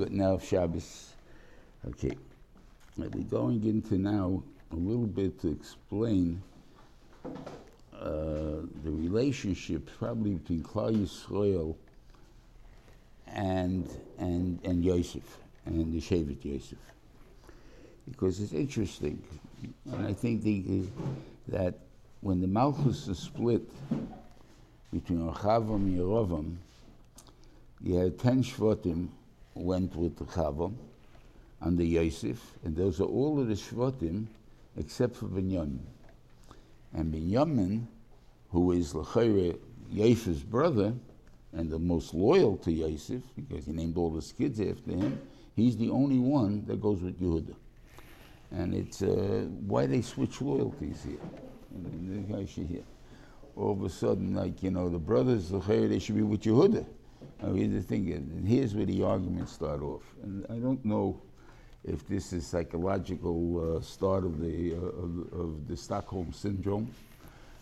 good now Shabbos. Okay. We're going into now a little bit to explain uh, the relationship probably between Klal Yisrael and and and Yosef and the Shevet Yosef, because it's interesting, and I think the, that when the Malchus is split between Rechavam and Yerovam, you had ten Shvatim went with Chava and the Yosef, and those are all of the Shvatim except for Binyamin. And Binyamin, who is Lechayre Yosef's brother, and the most loyal to Yosef, because he named all his kids after him, he's the only one that goes with Yehuda. And it's uh, why they switch loyalties here. Should hear. All of a sudden, like, you know, the brothers, they should be with Yehuda. I mean, the thing, and here's where the arguments start off. And I don't know if this is psychological uh, start of the, uh, of, of, the Stockholm syndrome,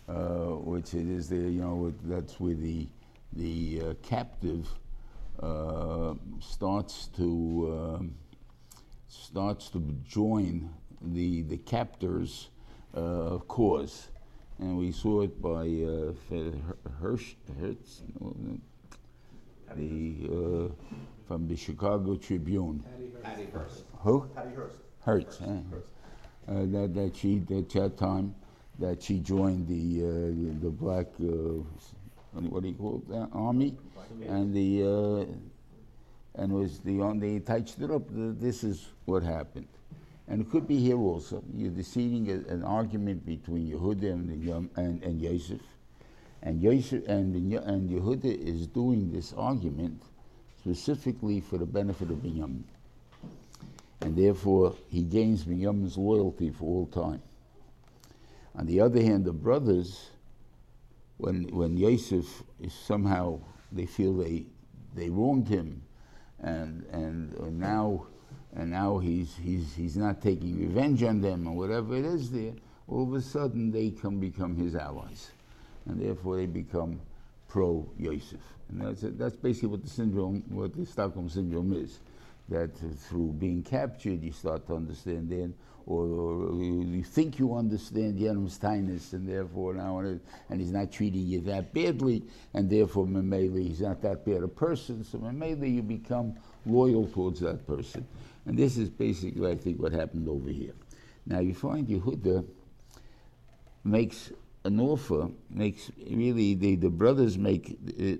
uh, which it is the, you know, that's where the, the uh, captive uh, starts to um, starts to join the the captor's uh, cause, and we saw it by Hirsch, Hertz, the uh, from the Chicago Tribune. Patty Hearst. Who? Patty Hearst. Hertz. Huh? Uh, that that she at that time that she joined the uh, the black uh, what do you call it, that army, and the uh, and was the on they touched it up. This is what happened, and it could be here also. You're deceiving a, an argument between Yehuda and the, and and Yosef, and Yosef and and Yehuda is doing this argument specifically for the benefit of Binyamin, and therefore he gains Binyamin's loyalty for all time. On the other hand, the brothers when when Yosef is somehow they feel they they wronged him, and and now and now he's he's he's not taking revenge on them or whatever it is there. All of a sudden they can become his allies, and therefore they become pro Yosef, and that's that's basically what the syndrome, what the Stockholm syndrome is. That through being captured, you start to understand then or, or, you think you understand Yenum's kindness, and therefore now, and he's not treating you that badly, and therefore, Mamela, he's not that bad a person, so Mamela, you become loyal towards that person. And this is basically, I think, what happened over here. Now, you find Yehuda makes an offer, makes really, the, the brothers make, it,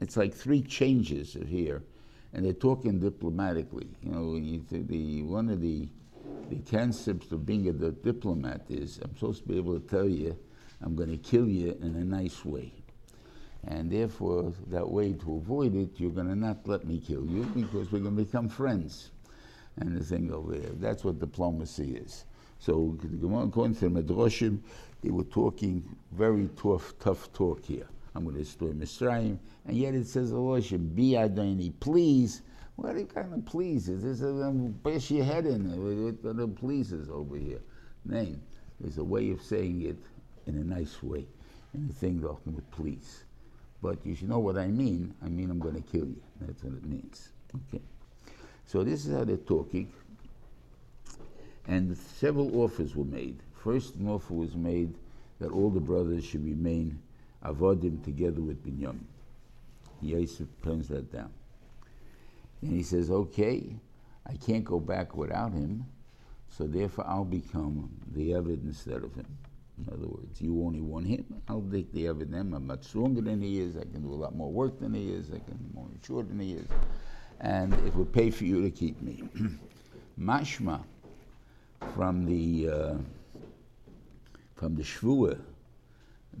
it's like three changes here, and they're talking diplomatically. You know, you, the, one of the the concept of being a diplomat is I'm supposed to be able to tell you I'm going to kill you in a nice way. And therefore, that way to avoid it, you're going to not let me kill you because we're going to become friends. And the thing over there, that's what diplomacy is. So, according to the Medrashim, they were talking very tough, tough talk here. I'm going to destroy Mitzrayim, and yet it says, Elohim, be Adoni, please what it kind of pleases? There's a um, bash your head in. What it pleases over here? Name. There's a way of saying it in a nice way, and the thing often with please. But you should know what I mean. I mean I'm going to kill you. That's what it means. Okay. So this is how they're talking. And several offers were made. First, offer was made that all the brothers should remain avodim together with Binyamin. Yosef turns that down. And he says, okay, I can't go back without him, so therefore I'll become the evidence instead of him. In other words, you only want him, I'll take the evidence. I'm much stronger than he is, I can do a lot more work than he is, I can be more mature than he is, and it will pay for you to keep me. Mashma, from the uh, from the shvua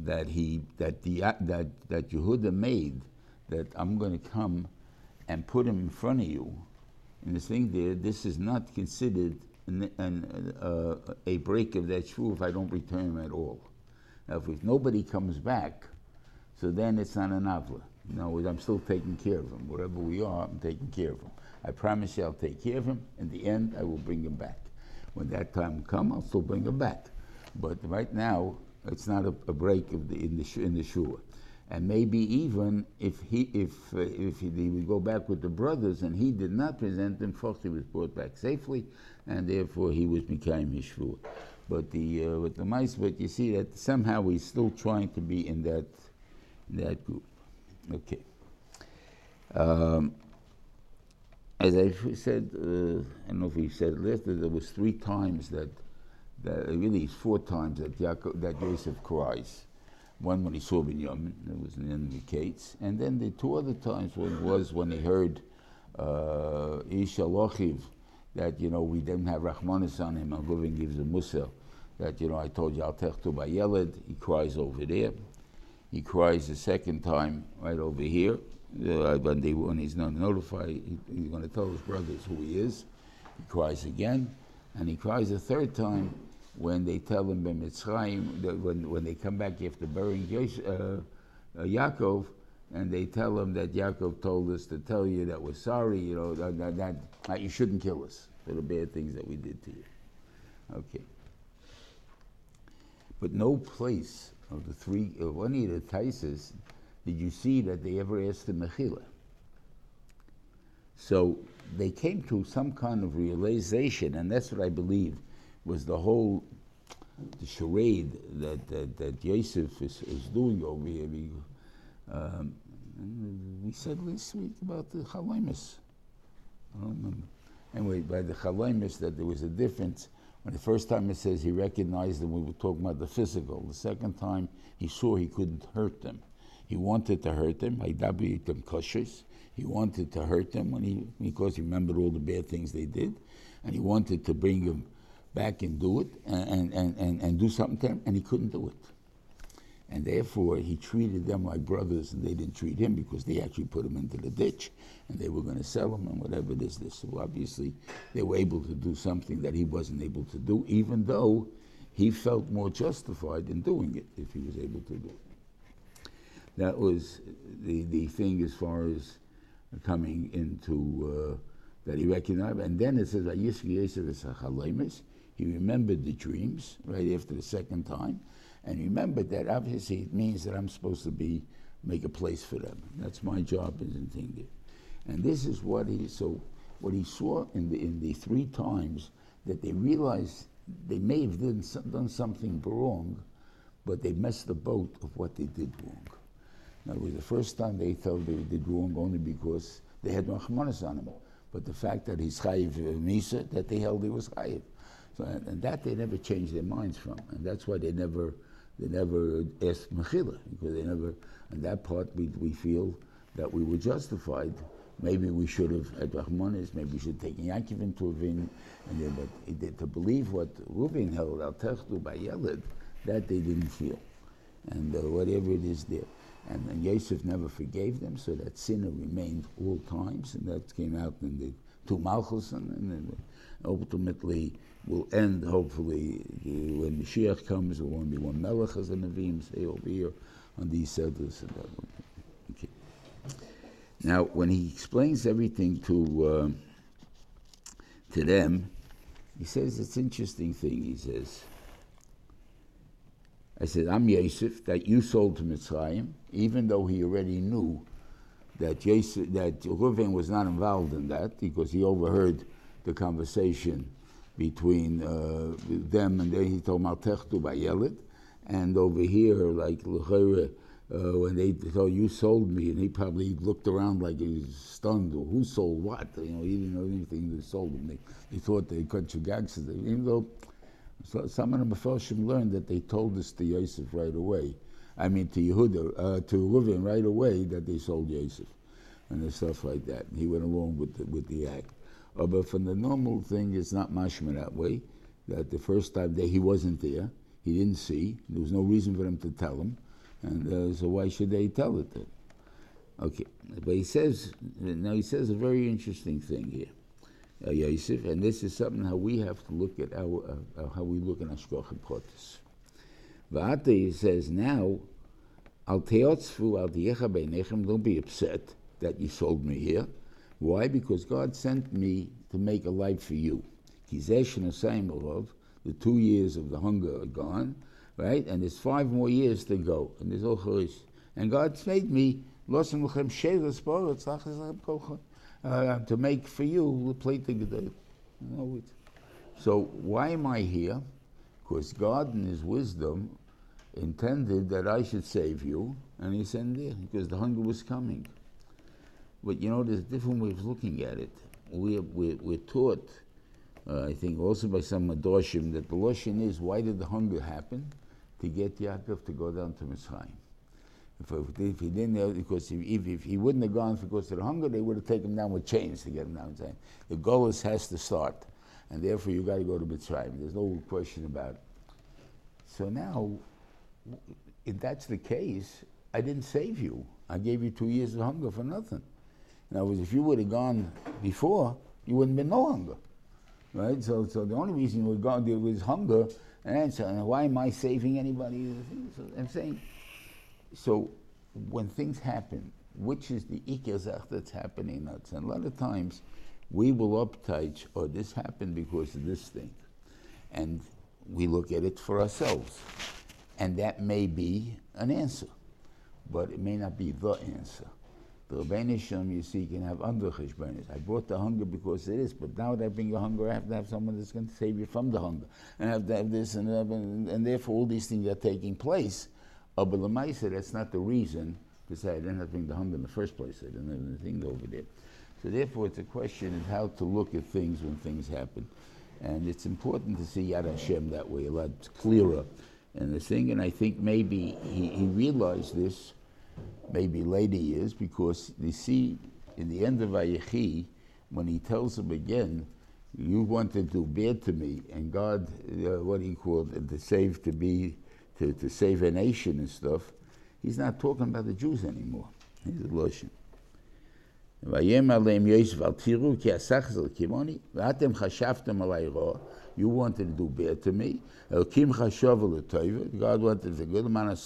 that he that the that that Yehuda made that I'm going to come and put him in front of you, and the thing there, this is not considered an, an, uh, a break of that shul if I don't return him at all. Now, if, if nobody comes back, so then it's not an avla. In other words, I'm still taking care of him. Wherever we are, I'm taking care of him. I promise you I'll take care of him. In the end, I will bring him back. When that time comes, I'll still bring him back. But right now, it's not a, a break the, in the in the shul. And maybe even if he, if, uh, if he, he would go back with the brothers and he did not present them, he was brought back safely, and therefore he was became Yeshua. But the uh, with the mice, but you see that somehow he's still trying to be in that in that group. Okay. Um, as I said, uh, I don't know if we said last, there was three times that, that really four times that Yaakov, that Joseph cries. One when he saw Binyamin, that was in the gates, and then the two other times was when he heard uh, Ishalochiv, that you know we didn't have Rahmanis on him, and Reuven gives a Musa, that you know I told you I'll to by Yeled, he cries over there. He cries the second time right over here, uh, when, they, when he's not notified, he, he's going to tell his brothers who he is. He cries again, and he cries a third time when they tell him in Mitzrayim, that when, when they come back after burying uh, uh, Yaakov, and they tell him that Yaakov told us to tell you that we're sorry, you know, that, that, that, that you shouldn't kill us for the bad things that we did to you. Okay. But no place of the three, of any of the Taisis, did you see that they ever asked the Mechila? So they came to some kind of realization, and that's what I believe was the whole the charade that, that, that Yosef is, is doing over here. We, um, we said last week about the Chalimus. I don't remember. Anyway, by the Chalimus, that there was a difference. When the first time it says he recognized them, we were talking about the physical. The second time, he saw he couldn't hurt them. He wanted to hurt them. He wanted to hurt them when he, because he remembered all the bad things they did. And he wanted to bring them back and do it and, and, and, and do something to them, and he couldn't do it. And therefore, he treated them like brothers, and they didn't treat him because they actually put him into the ditch, and they were going to sell him and whatever it is. This. So obviously, they were able to do something that he wasn't able to do, even though he felt more justified in doing it if he was able to do it. That was the, the thing as far as coming into uh, that he recognized. And then it says, he remembered the dreams right after the second time, and remembered that obviously it means that I'm supposed to be make a place for them. That's my job as thing. And this is what he so what he saw in the in the three times that they realized they may have done, done something wrong, but they messed the boat of what they did wrong. Now, it was the first time they felt they did wrong only because they had Rahmanas on him. But the fact that he's Chayiv Misa, that they held he was Chayiv. So, and that they never changed their minds from, and that's why they never they never asked Mechila because they never. And that part we we feel that we were justified. Maybe we should have at Rahmanis. Maybe we should take Yaakov into Ravin, and then but to believe what Reuven held al Techtu by Yelid, that they didn't feel, and uh, whatever it is there. And, and Yosef never forgave them, so that sin remained all times, and that came out in the two Malchus, and, and ultimately will end hopefully when Mashiach comes. There won't be one Melech as a Nevi'im say over here on these seders and that one. Okay. Now, when he explains everything to uh, to them, he says it's interesting thing. He says, "I said I'm Yosef that you sold to Mitzrayim, even though he already knew." That Yosef, that Reuven was not involved in that because he overheard the conversation between uh, them and then he told Maltechtu by Yelit. And over here, like uh, when they told you sold me, and he probably looked around like he was stunned, or who sold what? You know, he didn't know anything they sold him. They, they thought they cut you gags, even though so some of the Mephoshim learned that they told this to Yosef right away. I mean, to Yehuda, uh, to Reuven right away that they sold Yosef and stuff like that. And he went along with the, with the act. Uh, but from the normal thing, it's not mashma that way. That the first time that he wasn't there, he didn't see. There was no reason for them to tell him, and uh, so why should they tell it then? Okay, but he says now he says a very interesting thing here, uh, Yosef, and this is something how we have to look at our uh, how we look at Hashgocha Protis. Va'ata he says now, al teotzfu al. Don't be upset that you sold me here. Why? Because God sent me to make a life for you. The two years of the hunger are gone, right? And there's five more years to go. And there's also And God's made me uh, to make for you the plate So why am I here? Because God, in His wisdom, intended that I should save you, and He sent it because the hunger was coming. But you know, there's different ways of looking at it. We're, we're, we're taught, uh, I think, also by some Medrashim, that the lesson is why did the hunger happen? To get Yaakov to go down to Mitzrayim. If, if he didn't, because if, if, he wouldn't have gone because of the hunger, they would have taken him down with chains to get him down. The Golas has to start, and therefore you got to go to Mitzrayim. There's no question about it. So now, if that's the case, I didn't save you. I gave you two years of hunger for nothing. In other words, if you would have gone before, you wouldn't have been no hunger, right? So, so the only reason you would go there was hunger. And so, why am I saving anybody? So I'm saying so when things happen, which is the ikazach that's happening nuts, and a lot of times we will uptight, or oh, this happened because of this thing, and we look at it for ourselves, and that may be an answer, but it may not be the answer. The Rabbeinu Shem, you see, can have under cheshbonis. I brought the hunger because it is, but now that I bring the hunger, I have to have someone that's going to save you from the hunger, and I have to have this and that, and, and therefore all these things are taking place Oh, but Lamaisa, that's not the reason say I didn't have to bring the hunger in the first place. I didn't have anything over there. So therefore, it's a question of how to look at things when things happen. And it's important to see Yad Hashem that way, a lot clearer. And the thing, and I think maybe he, he realized this, maybe later years, because you see in the end of Vayechi, when he tells him again, you want to do bad to me, and God, uh, what he called it, to save to be, to, to save a nation and stuff, he's not talking about the Jews anymore. He's a Russian. You wanted to do bad to me. God wanted the good. man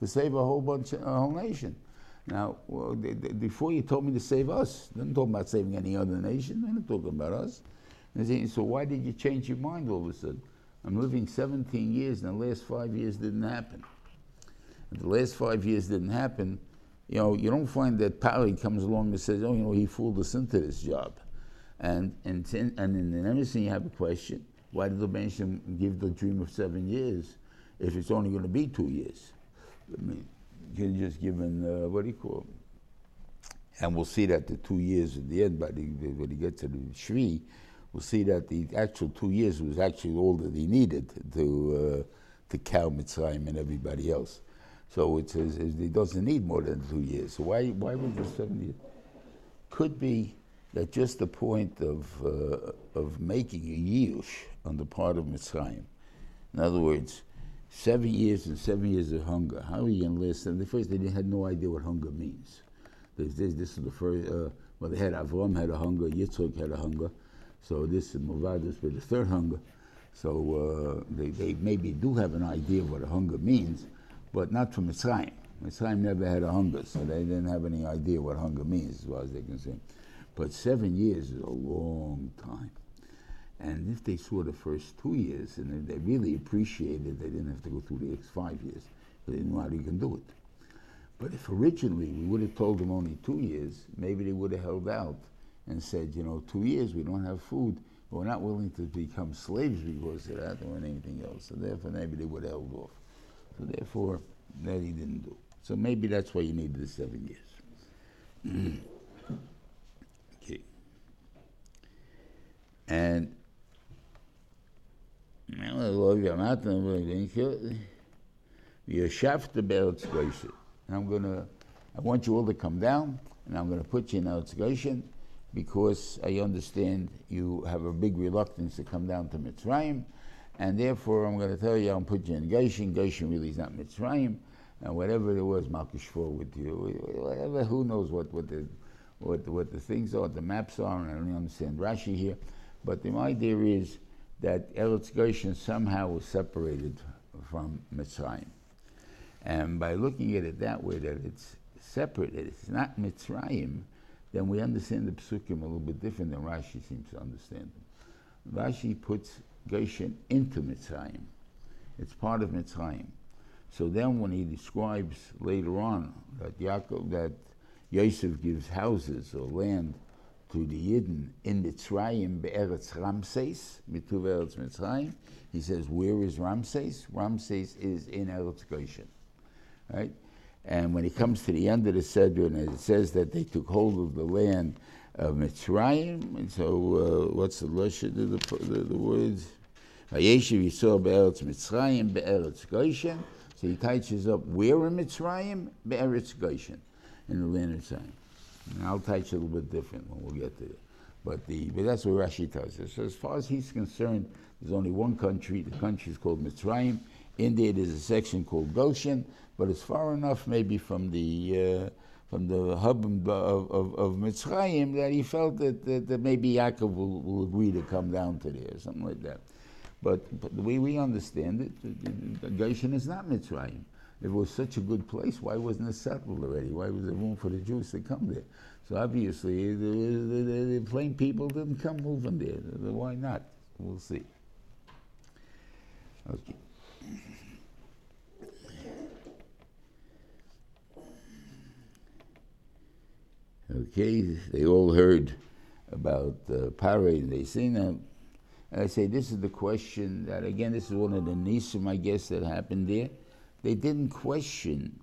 to save a whole bunch, a whole nation. Now, well, they, they, before you told me to save us, didn't talk about saving any other nation. They're not talking about us. So why did you change your mind all of a sudden? I'm living 17 years, and the last five years didn't happen. If the last five years didn't happen, you know, you don't find that Parry comes along and says, oh, you know, he fooled us into this job. And, and, and in the embassy, you have a question. Why did the mention give the dream of seven years if it's only going to be two years? I mean, you can just give him, uh, what do you call? And we'll see that the two years at the end, but when he gets to the Shvi, we'll see that the actual two years was actually all that he needed to, uh, to cow Mitzrayim and everybody else. So it says he doesn't need more than two years. So why, why was it seven years? Could be that just the point of, uh, of making a yish on the part of Mitzrayim. In other words, seven years and seven years of hunger. How are you going to last? The first, they had no idea what hunger means. This, this, this is the first, uh, well, they had Avram had a hunger, Yitzchak had a hunger. So this is Movadis with the third hunger. So uh, they, they maybe do have an idea of what a hunger means, but not from Mitzrayim. Mitzrayim never had a hunger, so they didn't have any idea what hunger means, as far as they can say. But seven years is a long time. And if they saw the first two years and they really appreciated, they didn't have to go through the next five years. They know how you can do it. But if originally we would have told them only two years, maybe they would have held out and said, you know, two years we don't have food. We're not willing to become slaves because of that or anything else. So therefore, maybe they would have held off. So therefore, that he didn't do. So maybe that's why you needed the seven years. okay. And I'm gonna I want you all to come down and I'm gonna put you in Eretz Goshen because I understand you have a big reluctance to come down to Mitzrayim, and therefore I'm going to tell you, I'm put you in Goshen. Goshen really is not Mitzrayim, and whatever it was, Malkishfor with you, whatever, who knows what, what, the, what, what the things are, the maps are, and I don't understand Rashi here, but the idea is that Eretz Goshen somehow was separated from Mitzrayim. And by looking at it that way, that it's separate, it's not Mitzrayim, then we understand the psukim a little bit different than Rashi seems to understand them. Rashi puts Goshen into Mitzrayim. It's part of Mitzrayim. So then, when he describes later on that Yaakov, that Yosef gives houses or land to the Yidden in Mitzrayim, Be'eretz Ramses, Mituv Eretz Mitzrayim, he says, where is Ramses? Ramses is in Eretz Goshen, right? And when he comes to the end of the Sedron, it says that they took hold of the land of Mitzrayim. And so, uh, what's the lashon of the, the, the words? Vayeshiv Yisrael be'eretz Mitzrayim be'eretz Goshen. So he touches up where in Mitzrayim? Be'eretz Goshen, in the land of Mitzrayim. And I'll touch a little bit different when we'll get to it. But, the, but that's what Rashi tells us. So as far as he's concerned, there's only one country. The country is called Mitzrayim. In there, there's a section called Goshen, but it's far enough maybe from the uh, from the hub of, of, of Mitzrayim that he felt that, that, that maybe Yaakov will, will agree to come down to there, something like that. But, but the way we understand it, Goshen is not Mitzrayim. If it was such a good place, why wasn't it settled already? Why was there room for the Jews to come there? So obviously, the, the, the, the plain people didn't come moving there. Why not? We'll see. Okay. Okay, they all heard about uh, and they seen them. And I say, this is the question that, again, this is one of the nisim, I guess, that happened there. They didn't question,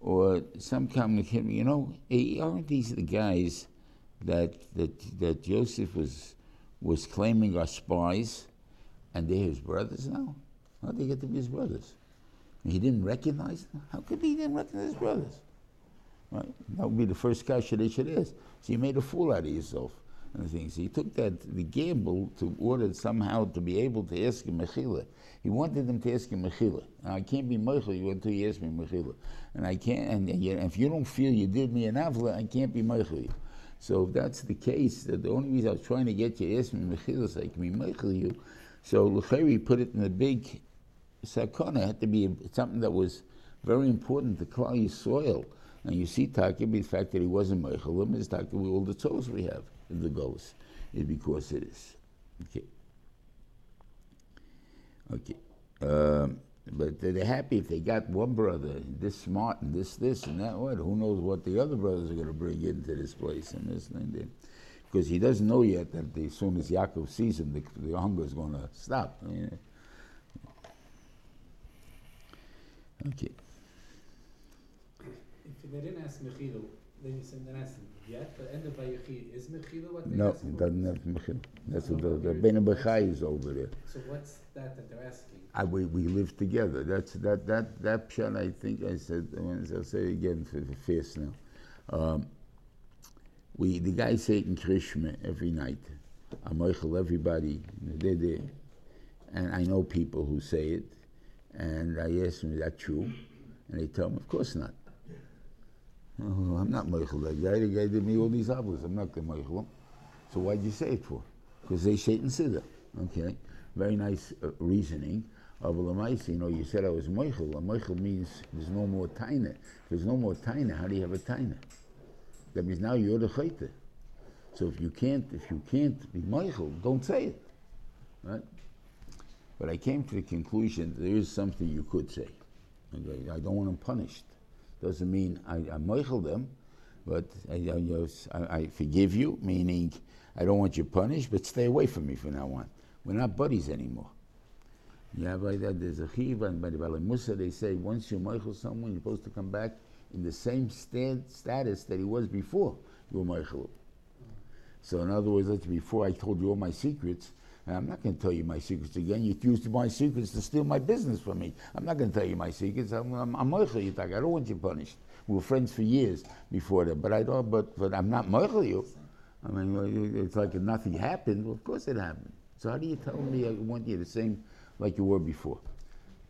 or some come, you know, eh, aren't these the guys that, that, that Joseph was, was claiming are spies, and they're his brothers now? How did they get to be his brothers? He didn't recognize them? How could he didn't recognize his brothers? Right? That would be the first kasha they should ask. So you made a fool out of yourself. And things. He took that the gamble to order somehow to be able to ask him mechila. He wanted them to ask him mechila. I can't be mechila you until you ask me mechila. And I can't. And, and if you don't feel you did me an avla, I can't be mechila. So if that's the case, that the only reason I was trying to get you to ask me mechila so I can be mechila you. So Lucheri put it in a big sakana. It had to be something that was very important to Klal soil. And you see Taka, the fact that he wasn't Meichelim is Taka with all the toes we have the ghost, is because it is. Okay. Okay. Um, but they're happy if they got one brother this smart and this, this, and that. What? Who knows what the other brothers are going to bring into this place and this and that. Because he doesn't know yet that as soon as Yaakov sees him, the, the hunger is going to stop. Okay If they didn't ask Mechila, then you said, then ask them, yet, the end of Vayechi, is Mechila what No, it doesn't have Mechil. That's So what the, the. Ben Bechai is over there. So what's that that they're asking? I, we, we live together. That's that that that pshat. I think I said. I'll say it again for the fast now. Um, we the guys say in Krishma every night. I'm Michael, everybody. They're there, and I know people who say it. And I ask them, "Is that true?" And they tell me, "Of course not." Oh, I'm not Michael. That guy, the guy did me all these avos. I'm not the Michael. So why'd you say it for? Because they in Siddur. Okay, very nice uh, reasoning. Of you know, you said I was Michael. A Michael means there's no more taina. There's no more taina, how do you have a taina? That means now you're the chayte. So if you can't, if you can't be Michael, don't say it, right? But I came to the conclusion there is something you could say. Okay? I don't want them punished. Doesn't mean I, I moichel them, but I, I, I, forgive you, meaning I don't want you punished, but stay away from me from now on. We're not buddies anymore. Yeah, by that there's a chiv and by the Bala Musa they say once you moichel someone, you're supposed to come back in the same stand, status that he was before you were moichel. So in other words, that's before I told you all my secrets. And I'm not going to tell you my secrets again. You used my secrets to steal my business from me. I'm not going to tell you my secrets. I'm, I'm, I'm. I don't want you punished. We were friends for years before that, but I don't. But but I'm not moichel you. I mean, it's like nothing happened. Well, of course it happened. So how do you tell me I want you the same like you were before?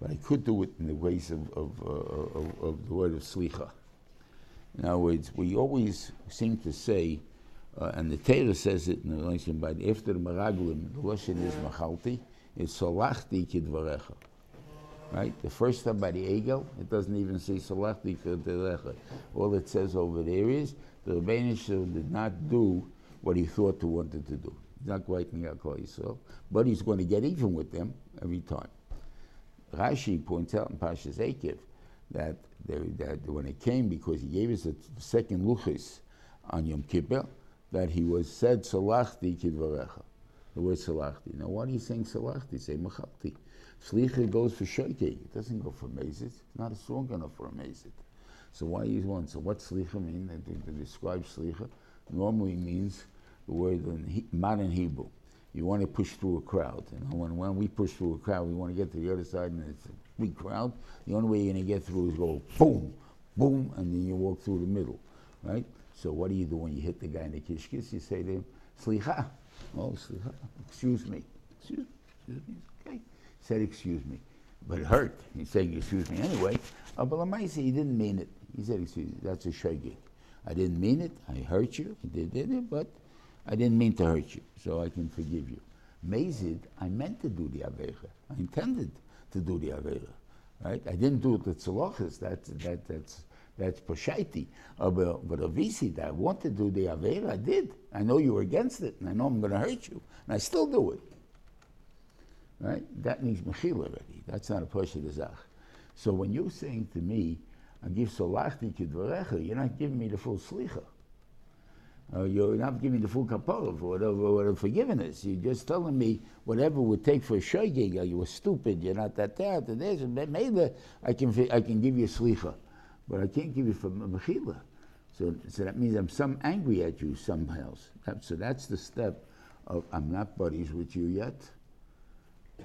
But I could do it in the ways of, of, uh, of, of the word of slicha. In other words, we always seem to say uh, and the Torah says it in the relation by after Meraglim, the Lashon is Machalti, it's Salachti Kidvarecha. Right? The first time by the Egel, it doesn't even say Salachti Kidvarecha. All it says over there is the Rebbeinu did not do what he thought he wanted to do. He's not quite Yisrael, but he's going to get even with them every time. Rashi points out in Pashas Ekev that, there, that when it came, because he gave us the second luchis on Yom Kippur, that he was said salachti kidvarecha. The word salachti. Now, why are you saying salachti? Say mechalti. Slicha goes for shoike. It doesn't go for mezit. It's not strong enough for a mezit. So why use one? So what slicha mean? To describe slicha normally means the word in modern Hebrew. You want to push through a crowd. You know, when, when we push through a crowd, we want to get to the other side, and it's a big crowd. The only way you're going to get through is go boom, boom, and then you walk through the middle, right? So what do you do when you hit the guy in the kishkis? You say to him, "Slicha, oh slicha, excuse me, excuse, me, okay." He said, "Excuse me," but it hurt. He's saying, "Excuse me," anyway. Uh, but Lamaisi, he didn't mean it. He said, "Excuse me, that's a shagig. I didn't mean it. I hurt you. I did, it, but." I didn't mean to hurt you, so I can forgive you. Mazid, I meant to do the Avecha. I intended to do the Avecha. Right? I didn't do it with Tzalochas. That's, that, that's, that's Poshaiti. Uh, but, but Avisi, that I wanted to do the Avecha. I did. I know you were against it, and I know I'm going to hurt you, and I still do it. Right? That means Mechil already. That's not a Poshet Zach. So when you're saying to me, I give Solachti Kidvarecha, you're not giving me the full Slicha. Uh, you're not giving me the full kapara for whatever, whatever forgiveness. You're just telling me whatever would take for a shogig. Uh, you were stupid. You're not that. To this, and maybe I can I can give you slicha, but I can't give you for mechila. So, so that means I'm some angry at you somehow. That, so that's the step of I'm not buddies with you yet,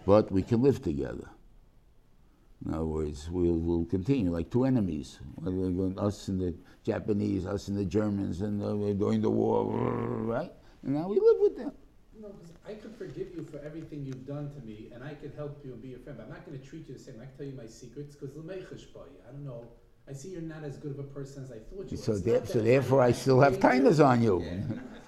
but we can live together. In other words, we'll, we'll continue like two enemies. Us and the Japanese, us and the Germans, and uh, during the war, right? And now we live with them. No, because I could forgive you for everything you've done to me, and I could help you and be your friend. But I'm not going to treat you the same. I can tell you my secrets because I don't know. I see you're not as good of a person as I thought you were. So, there, so therefore, I, still have tainas on you.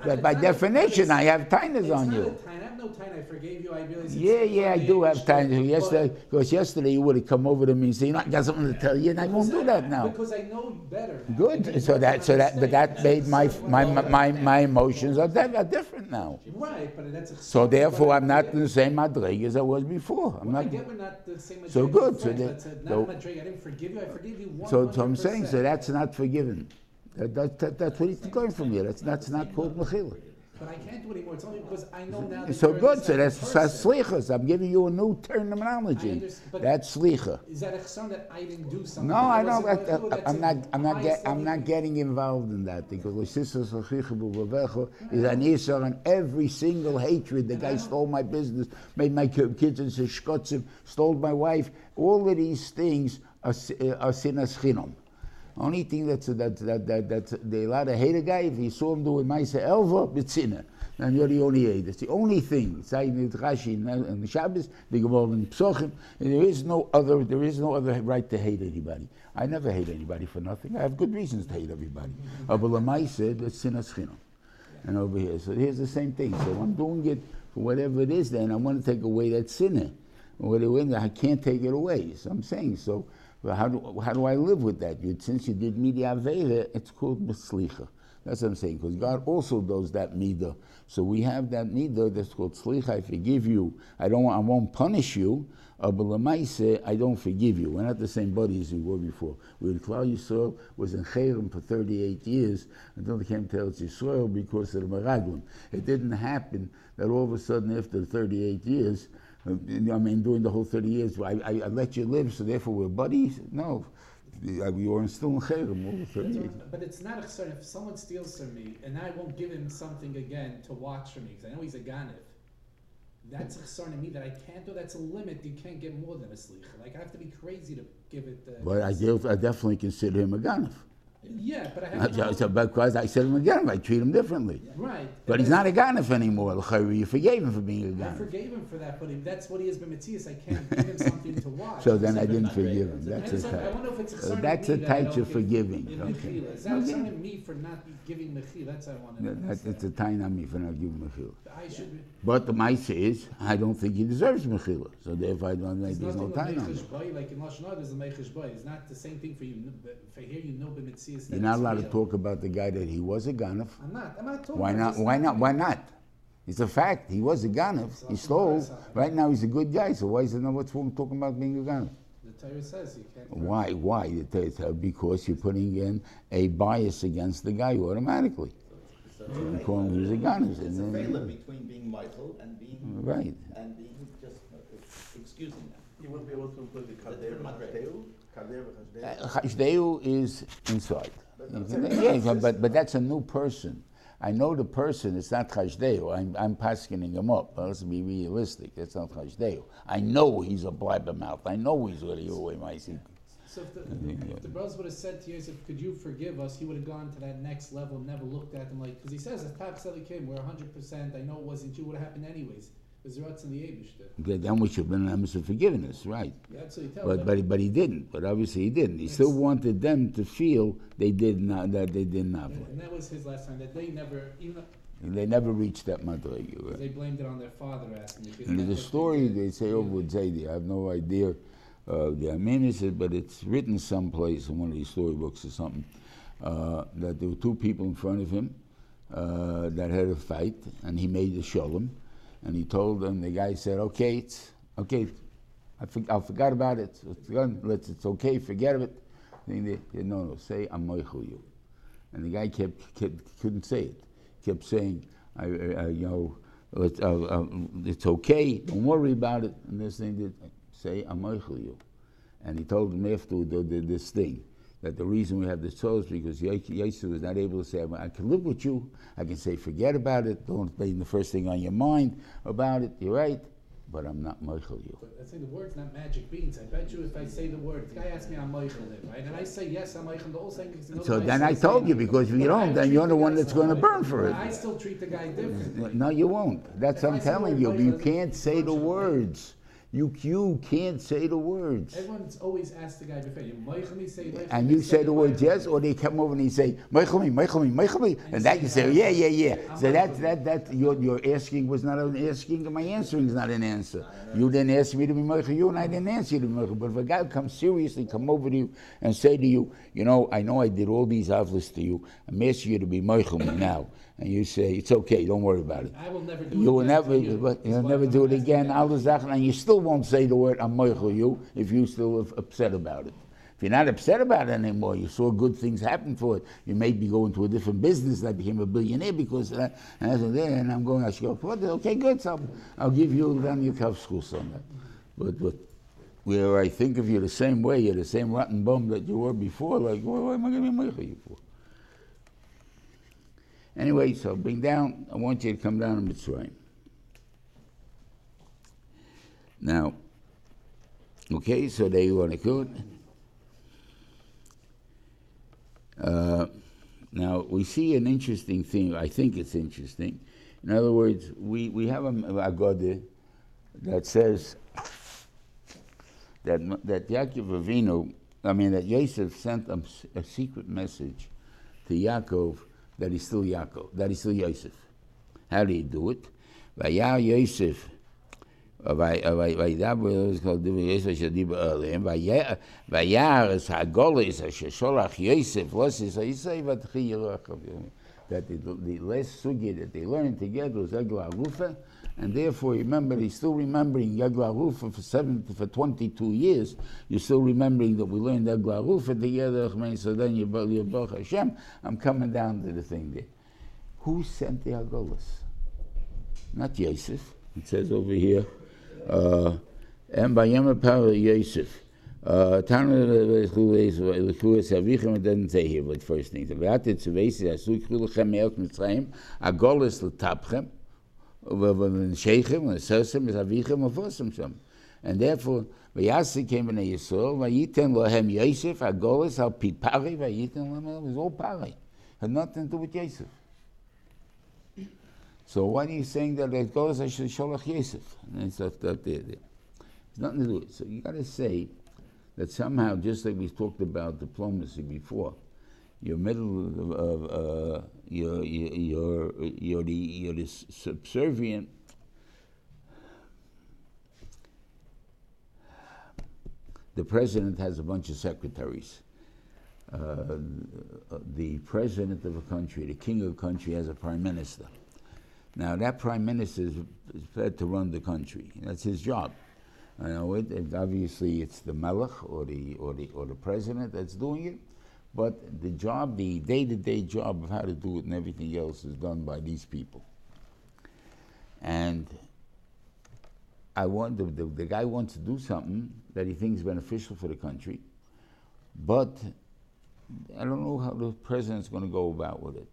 Yeah. by definition, I have tainas on you. I have no time. I forgave you. I realize. Yeah, yeah, I do have tainas. Yesterday, because yesterday you would have come over to me and said, "You know, I got something to tell you," and I won't do that now. Because I know better. Good. So that, so that, but that made my my my my emotions are, are different now. Right, but that's. So therefore, I'm not the same madrig as I was before. I'm not. I get we're not the same. So good. So, that, uh, so, I didn't forgive you. I forgive you one. So I'm saying, so that's not forgiven. That, that, that, that's what he's going from here. That's, that's not called mechila. But I can't do it anymore. It's only because I know now. That so good. So that's, that's slichas. I'm giving you a new terminology. That's slicha. Is that a son that I didn't do something? No, I don't. I, I'm not. I'm not. Get, I'm not getting involved in that because is an isar on every single hatred. The guy stole my business, made my kids into shkotzim, stole my wife. All of these things are, are sinas chinom. Only thing that's that that that that they allowed to hate a guy if he saw him doing Maisa Elva b'tzina. And you're the only aid. That's the only thing. Say in uh, Rashi and the Shabbos, the Gemara in Psochim. There is no other. There is no other right to hate anybody. I never hate anybody for nothing. I have good reasons to hate everybody. Uh, but Lamaisa, that's sinas chinam. And over here, so here's the same thing. So I'm doing it for whatever it is. Then I want to take away that sinner. I can't take it away. So I'm saying so. How do, how do I live with that? You, since you did media avera, it's called mislicha. That's what I'm saying, because God also does that midah. So we have that midah that's called slicha. I forgive you. I don't. I won't punish you. Uh, but lemaise, I don't forgive you. We're not the same buddies we were before. We in Klal Yisrael was in Cherem for 38 years until they came to Yisrael because of the Meraglim. It didn't happen that all of a sudden after 38 years I mean, during the whole 30 years, I, I, I, let you live, so therefore we're buddies? No. We were still in Cherem over 30 years. But it's not a concern. If someone steals from me, and I won't give him something again to watch for me, because I know he's a ganif, that's a concern to me that I can't do. That's a limit. You can't get more than a slicha. Like, I have to be crazy to give it. Uh, but I, I definitely consider him a ganif. Yeah, but I have no, so because I said him again, I treat him differently. Right. But he's not a ganif anymore. You forgave him for being a ganif. I forgave him for that, but that's what he has been Matthias. I can't give him something to watch. so then I didn't forgive him. That's a type. I wonder if it's a That's a type of forgiving. Okay. Is that okay. me for not giving mechil? That's what I want to know. That, that's a time on me for not giving mechil. I should. Be. But the mice is, I don't think he deserves mechila. So therefore, I don't think there's no time on it. Like in Lashon there's a mechish boy. It's not the same thing for you. For here, you know, but You're not allowed to talk about the guy that he was a ganef. I'm not. I'm not talking. Why not? Why not? Why not? It's a fact. He was a ganav. He stole. Right now he's a good guy. So why is it not what's wrong talking about being a ganav? The Torah says you can't. Why? Why? It is, uh, Because you're putting in a bias against the guy automatically. So You it's call him he's a ganav. It's a failure between being Michael and being Right. and being just uh, excusing them. You won't be able to include the That's Kader not right. Hashdeu? Kader Hashdeu? Uh, is inside. Yeah, but, but that's a new person. I know the person, it's not Hashdeu. I'm, I'm paskening him up. Let's be realistic. It's not Hashdeu. I know he's a blabbermouth. I know he's what you away my secret. So if the, if the brothers would have said to Yosef, could you forgive us, he would have gone to that next level, never looked at them like, because he says, as Tab came, we're 100%, I know it wasn't you, would have happened anyways. Because Zerat's in the Abishter. Okay, then we should have been an of forgiveness, right? Absolutely tell But, but, but he didn't. But obviously he didn't. He still wanted them to feel they did not, that they did not. And and that was his last time, that they never, even though They never reached that madrega. right? they blamed it on their father asking. And that's what story they say over with Zaidi. I have no idea uh, the said, but it's written someplace in one of these storybooks or something uh, that there were two people in front of him uh, that had a fight, and he made the shalom, and he told them. The guy said, "Okay, it's okay. I, for, I forgot about it. It's, it's okay. Forget it." And they said, "No, no. Say I'm moichel you." And the guy kept, kept couldn't say it. Kept saying, I, I, you know, it's, uh, uh, it's okay. Don't worry about it. And this thing did say, I'm moichel you. And he told him after the, the, this thing that the reason we have this Torah is because Yosef was not able to say, I can live with you. I can say, forget about it. Don't be the first thing on your mind about it. You're right. But I'm not moichel you. But I say the word's not magic beans. I bet you if I say the word, the guy asks me I'm Michael, right? And I say yes, I'm Michael. The whole thing is no So then I says told you, because if you don't, then you're the guy one that's gonna burn for it. I still treat the guy differently. No, you won't. That's what I'm I the telling you. You can't say the words. You, you can't say the words. Everyone's always asked the guy before, you say And you say the words yes, or they come over and you say, Michael me, Michael me, Michael me, and that you say, yeah, yeah, yeah. So that, that, that, your, your asking was not an asking, and my answering is not an answer. You didn't ask me to be Michael you, and I didn't answer you to be Michael. But if a guy comes seriously, come over to you and say to you, you know, I know I did all these avlis to you, I'm asking you to be Michael now. And you say, it's okay, don't worry about it. I will never do it. You will again never, you. but Is you'll never do it again. you. All the Sachen, and you still won't say the word "I'm moichel you" if you still are upset about it. If you're not upset about it anymore, you saw good things happen for it. You may be going to a different business. I became a billionaire because and I said, there, and I'm going. I should go. Okay, good. So I'll give you then your cup school on that. But but where I think of you the same way, you're the same rotten bum that you were before. Like, what, what am I going to be you for? Anyway, so bring down, I want you to come down to Mitzrayim. Now, okay, so there you want to go. Uh, now, we see an interesting thing. I think it's interesting. In other words, we, we have a, a God that says that, that Yaakov Avinu, I mean, that Yosef sent a secret message to Yaakov that he's still Yaakov, that he's still Yosef. How did he do it? Vayar Yosef, וידבר יוסף אשר דיבר עליהם, וירא את הגולס אשר שולח יוסף, לוסס הישראל ותחי ירח That the, the last sugya that they learned together was Egla Rufa, and therefore, remember, he's still remembering Rufa for, seven, for 22 years. You're still remembering that we learned Egla Rufa together, so then you Baruch Hashem. I'm coming down to the thing there. Who sent the Agolas? Not Yosef. It says over here, uh, and by Power Yosef. Uh, doesn't say here what first thing. Mitzrayim, Agolas L'tapchem, V'Shechem, V'Sosem, V'Avichem, V'Fosem Sham. And therefore, V'Yasi came in Yisrael, V'Yiten Lohem Yosef, Agolas Al Pi Pari, V'Yiten Lohem, it was all Pari. Had nothing to do with Yosef. So why are you saying that it goes as Sholach Yosef? And it's that, that there, there. It's nothing to do with it. So you got to say that somehow, just like we talked about diplomacy before, you're middle of, of uh, you're, you're, you're, the, you're the subservient the president has a bunch of secretaries. Uh, the president of a country, the king of a country, has a prime minister. Now, that prime minister is, fed to run the country. That's his job. You know, it, it, obviously, it's the melech or the, or, the, or the president that's doing it. But the job, the day to day job of how to do it and everything else is done by these people. And I want the, the, the guy wants to do something that he thinks is beneficial for the country, but I don't know how the president's going to go about with it.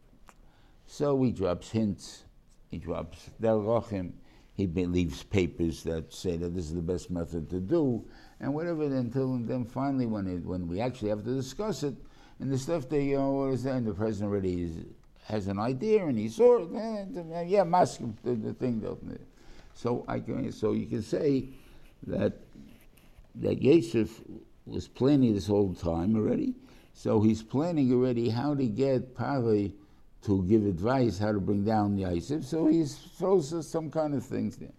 So he drops hints, he drops Del Rochim, he leaves papers that say that this is the best method to do, and whatever until then finally when it, when we actually have to discuss it, and the stuff that you know what is that, and the president already is, has an idea and he saw it, yeah, mask the, the thing. So I can so you can say that that Yosef was planning this whole time already. So he's planning already how to get Pare to give advice how to bring down the Yosef. So he throws some kind of things there.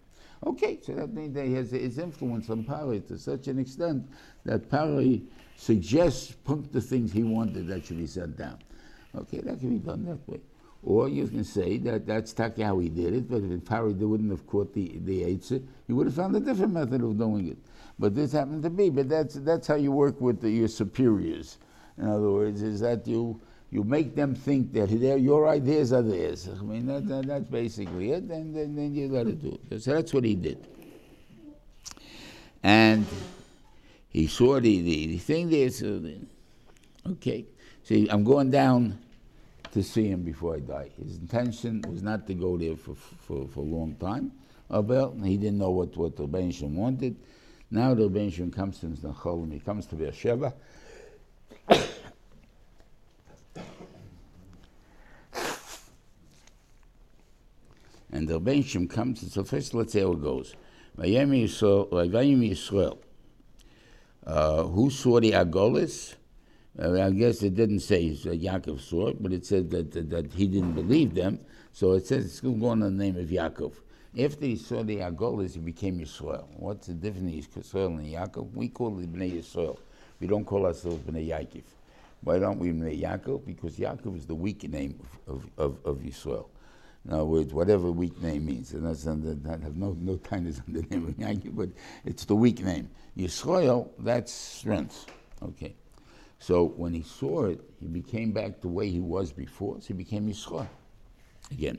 Okay, so that means that he has his influence on Pare to such an extent that Pare suggests the things he wanted that should be sent down. Okay, that can be done that way. Or you can say that that's exactly how he did it, but if Pari wouldn't have caught the, the Eitzah, he would have found a different method of doing it. But this happened to be. But that's, that's how you work with the, your superiors. In other words, is that you, you make them think that your ideas are theirs. I mean, that, that, that's basically it, and then, then you let it do it. So that's what he did. And he saw the, the, the thing there, so then, okay. See, I'm going down to see him before I die. His intention was not to go there for, for, for a long time. Uh, well, he didn't know what, what the Rebbeinu wanted. Now the Rebbeinu comes to Cholim, he comes to Beersheba. and the Rebbeinu comes, and so first let's see how it goes. Vayim Yisrael, uh, who saw the Agolis? Uh, I guess it didn't say uh, Yaakov saw it, but it said that, that, that, he didn't believe them. So it says it's still going on the name of Yaakov. After he saw the Agolas, he became Yisrael. What's the difference between Yisrael and Yaakov? We call it Bnei Yisrael. We don't call ourselves Bnei Yaakov. Why don't we Bnei Yaakov? Because Yaakov is the weak name of, of, of, of Yisrael. In other words, whatever weak name means. And that's under, that have no, no kindness on the name of Yaakov, but it's the weak name. Yisrael, that's strength. Okay. So when he saw it, he became back the way he was before. So he became Yisrael again.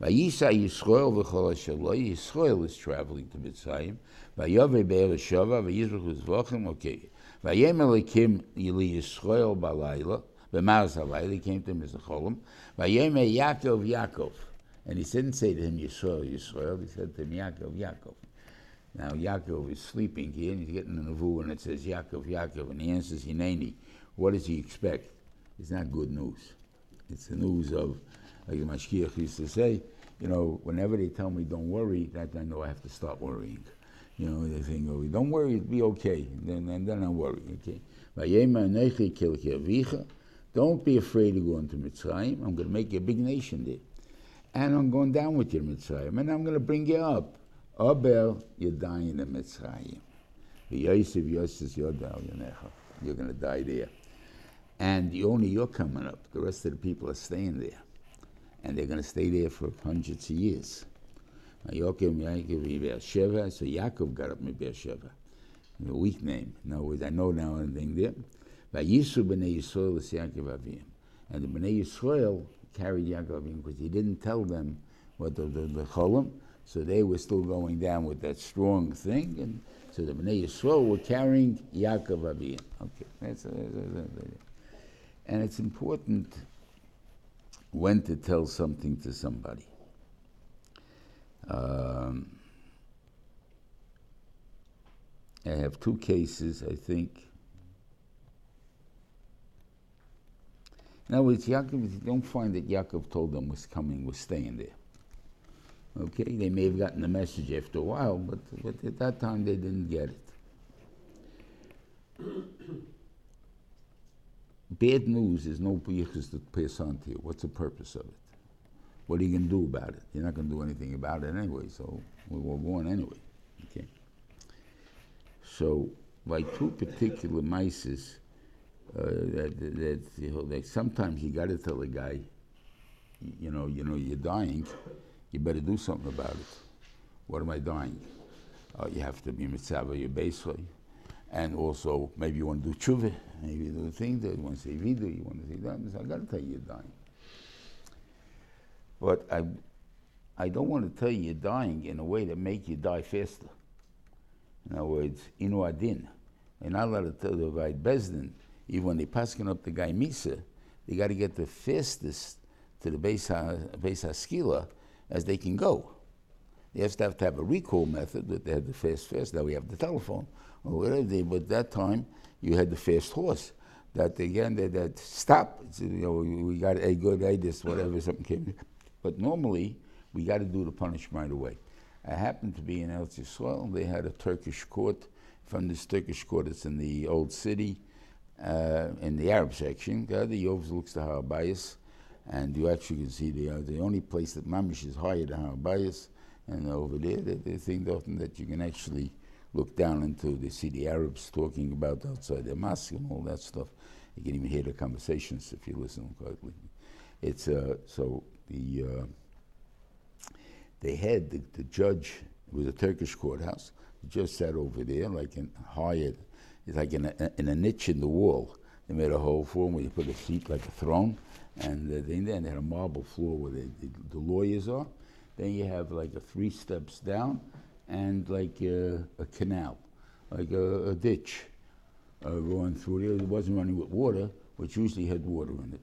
Vayisa Yisrael v'chol Shaloi. Yisrael is traveling to Mitzrayim. Vayove be'er Shava v'yizrach v'zvochem. Okay. Vayem elikim yili balayla. B'maz halayla. He came to him as a cholim. Vayem Yaakov Yaakov. And he didn't say to him Yisrael Yisrael. He said to him Yaakov Yaakov. Now Yaakov is sleeping here, and he's getting the nevu, and it says Yaakov, Yaakov, and he answers Hineni. What does he expect? It's not good news. It's the news of, like the Mashgiach used to say, you know, whenever they tell me don't worry, that I know I have to start worrying. You know, they think, oh, don't worry, it'll be okay. Then, and then I worry, okay? Don't be afraid to go into Mitzrayim. I'm going to make you a big nation there. And I'm going down with you Mitzrayim, and I'm going to bring you up. Abel, you're dying in Mitzrayim. Yosef Yosef. You're going to die there. And only you're coming up. The rest of the people are staying there. And they're going to stay there for hundreds of years. So Yaakov got up in Beersheba. A weak name. In other words, I know now anything there. Vayisu b'nei Yisrael is Yaakov Avim. And the b'nei Yisrael carried Yaakov Avim because he didn't tell them what the, the, the cholim. So they were still going down with that strong thing. And so the Bnei Yisrael were carrying Yaakov Aviyim. Okay, that's, uh, and it's important when to tell something to somebody. Um, I have two cases, I think. In other words, Yaakov, don't find that Yaakov told them was coming, was staying there. Okay, they may have gotten the message after a while, but, but at that time they didn't get it. Bad news is no yichus to pass on to you. What's the purpose of it? What are you going to do about it? You're not going to do anything about it anyway, so we're going anyway. Okay. So, by two particular mices, that, that, you know, sometimes you got to tell a guy, you know, you know, you're dying, you better do something about it. What am I dying? Uh, you have to be mitzvah your basically. And also, maybe you want to do tshuva, maybe you do things that you want to say vidu, you want to say that. So I got to tell you you're dying. But I, I don't want to tell you you're dying in a way that make you die faster. In other words, inu adin. Allowed to tell the right bezdin. Even when they passing up the guy misa, they got to get the fastest to the base haskila as they can go. They have to have to have a recall method that they had the fast fast. Now we have the telephone or whatever. They, but that time you had the fast horse. That again, that, that stop. You know, we got a good day, this whatever something came. But normally we got to do the punishment right away. I happened to be in El. They had a Turkish court. From this Turkish court, it's in the old city, uh, in the Arab section. The other overlooks the Harabayas, and you actually can see the, uh, the only place that Mamish is higher than Harabayas. And over there, they, think often that you can actually look down into the see the Arabs talking about outside their mosque and all that stuff. You can even hear the conversations if you listen closely. It's uh, so the uh, they had the, the judge it was a Turkish courthouse. The judge sat over there like in hired, it's like in a, in a niche in the wall. They made a hole for him where you put a seat like a throne, and uh, then they had a marble floor where they, the, the lawyers are. Then you have like a three steps down, and like a, a canal, like a, a ditch uh, going through there. It wasn't running with water, which usually had water in it.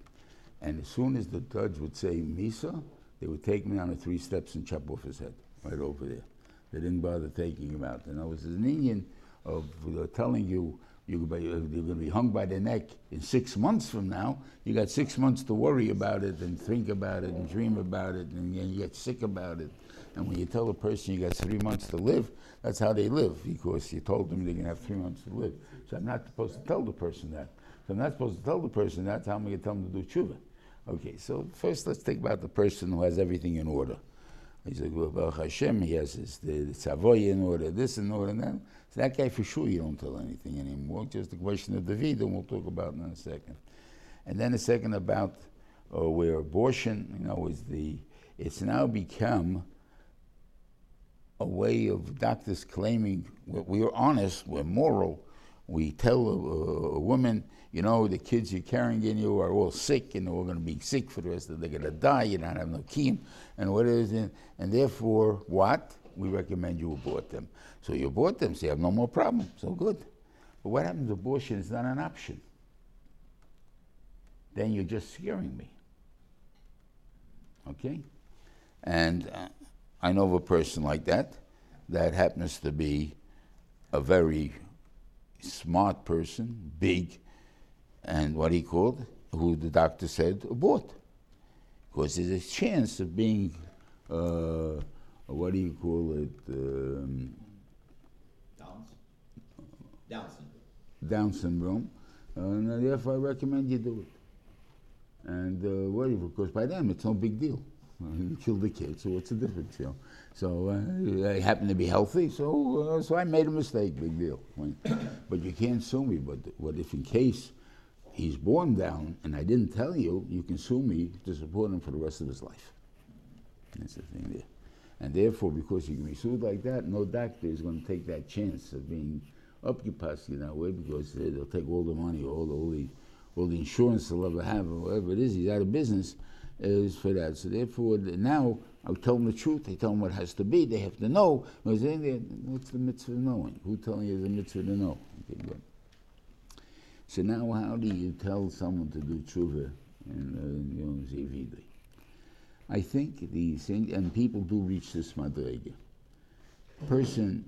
And as soon as the judge would say Misa, they would take me down the three steps and chop off his head right over there. They didn't bother taking him out. And I was an Indian of uh, telling you you're going to be hung by the neck in six months from now. You got six months to worry about it and think about it and dream about it, and, and you get sick about it. And when you tell a person you got three months to live, that's how they live because you told them they're going to have three months to live. So I'm not supposed to tell the person that. So I'm not supposed to tell the person that. How am I going to tell them to do tshuva? Okay, so first let's think about the person who has everything in order. He's like, well, Baruch Hashem, he has his, the, the Savoy in order, this in order, and that. So that guy for sure you don't tell anything anymore. Just a question of David, and we'll talk about in a second. And then a second about uh, where abortion, you know, is the, it's now become a way of doctors claiming we're honest, we're moral. We tell a, a woman, you know, the kids you're carrying in you are all sick and they're all going to be sick for the rest of the day. They're going to die, you don't have no kiem, and what is it? And therefore, what? We recommend you abort them. So you abort them, so you have no more problem. So good. But what happens if abortion is not an option? Then you're just scaring me. Okay? And uh, I know of a person like that that happens to be a very smart person, big, and what he called, who the doctor said abort. Because there's a chance of being, uh, what do you call it? Um, Down, Down syndrome. Down syndrome. Uh, and therefore, I recommend you do it. And uh, what? Because by them, it's no big deal. You killed the kid, so what's the difference? You know? So uh, I happen to be healthy, so uh, so I made a mistake. Big deal. but you can't sue me. But what if, in case he's born down and I didn't tell you, you can sue me to support him for the rest of his life. That's the thing there. And therefore, because you can be sued like that, no doctor is going to take that chance of being occupied in that way because they'll take all the money, all the, all the, all the insurance they'll ever have, or whatever it is. He's out of business is for that. So therefore, now I tell them the truth. I tell them what has to be. They have to know. What's the mitzvah of knowing? Who telling you the mitzvah to know? Okay, good. So now, how do you tell someone to do tshuva Yom uh, I think the thing, and people do reach this madrega. Person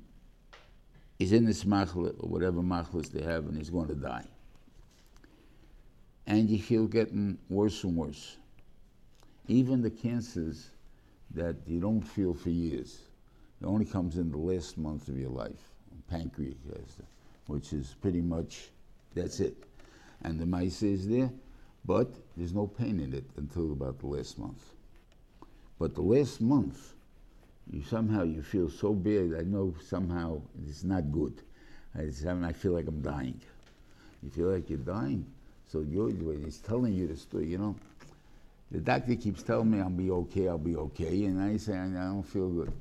is in this machlet, or whatever machlis they have, and he's going to die. And you feel getting worse and worse even the cancers that you don't feel for years, it only comes in the last month of your life, pancreas cancer, which is pretty much, that's it. And the mice is there, but there's no pain in it until about the last month. But the last month, you somehow you feel so bad. I know somehow it's not good. I, I feel like I'm dying. You feel like you're dying. So you're, he's telling you the story, you know, The doctor keeps telling me I'll be okay, I'll be okay, and I say I don't feel good.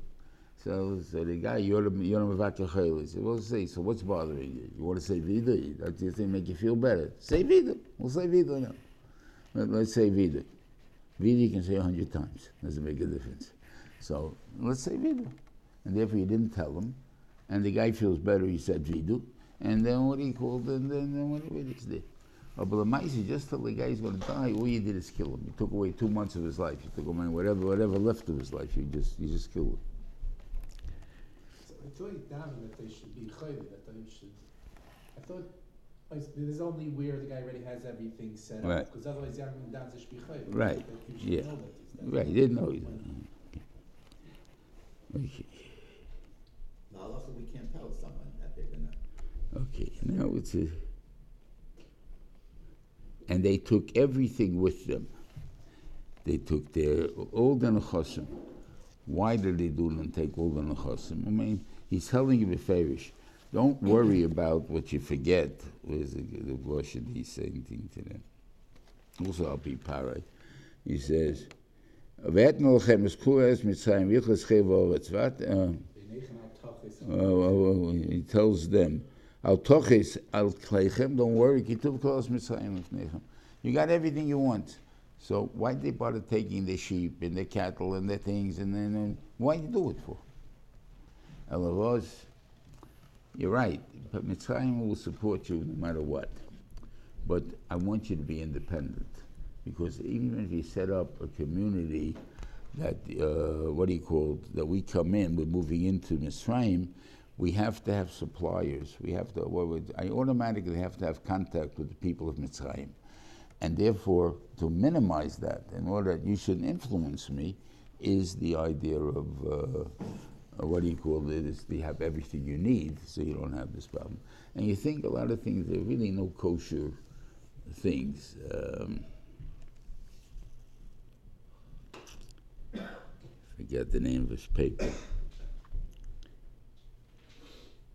So, so the guy, you're the you're the He said, well, say, so what's bothering you? You want to say Vida? Does you think make you feel better? Say Vida. We'll say Vida now. Let, let's say Vida. Vida you can say a hundred times. Doesn't make a difference. So let's say Vida. And therefore you didn't tell him. And the guy feels better, he said Vidu. And then what he called, and then, then what it is there. Oh, but the mice, you just tell the guy he's going to die. All you did is kill him. You took away two months of his life. You took away whatever, whatever left of his life. You just, you just killed him. So I thought it that they should be chayli, that they should. I thought like, there's only where the guy already has everything set Right. up, because otherwise Yaakov down should be chayli. Right, That you should yeah. know that Right, he didn't know either. Okay, The halacha, we can't tell someone that they're gonna, okay. Now it's a. And they took everything with them. They took their all the nechasim. Why did they do and take all the nechasim? I mean, he's telling you beferish. Don't worry about what you forget. Where's the, the Russian? He's saying thing to them. Also, I'll be paray. He says, "Vet nolchem es kuras mitzrayim yichlas chevoretz." What? They neichen al tachis. uh, uh, uh, he tells them, "Al tochis al kleichem." Don't worry, kituv kol mitzrayim lefnechem. You got everything you want. So why did they bother taking the sheep and the cattle and the things and then and why you do it for? Elavos, you're right, but Mitzrayim will support you no matter what. But I want you to be independent because even if you set up a community that uh, what do you call that we come in, we're moving into Mitzrayim, we have to have suppliers. We have to. Would, I automatically have to have contact with the people of Mitzrayim, and therefore to minimize that, in order that you shouldn't influence me, is the idea of. Uh, what do you call it? Is to have everything you need, so you don't have this problem. And you think a lot of things are really no kosher things. Um, forget the name of this paper.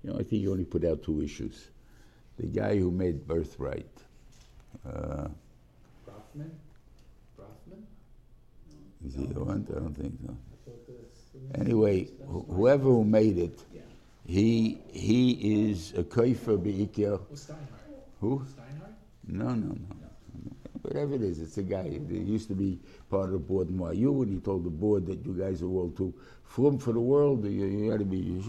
You know, I think he only put out two issues. The guy who made Birthright. Uh? Brafman? is he the one? I don't think so. I thought this. Anyway, wh- whoever who made it, yeah. he he is a kaifer beikir. Steinhardt? Who? Steinhardt? No, no, no. Whatever it is, it's a guy. He used to be part of the board in YU, and he told the board that you guys are all too frum for the world. You, you got to be you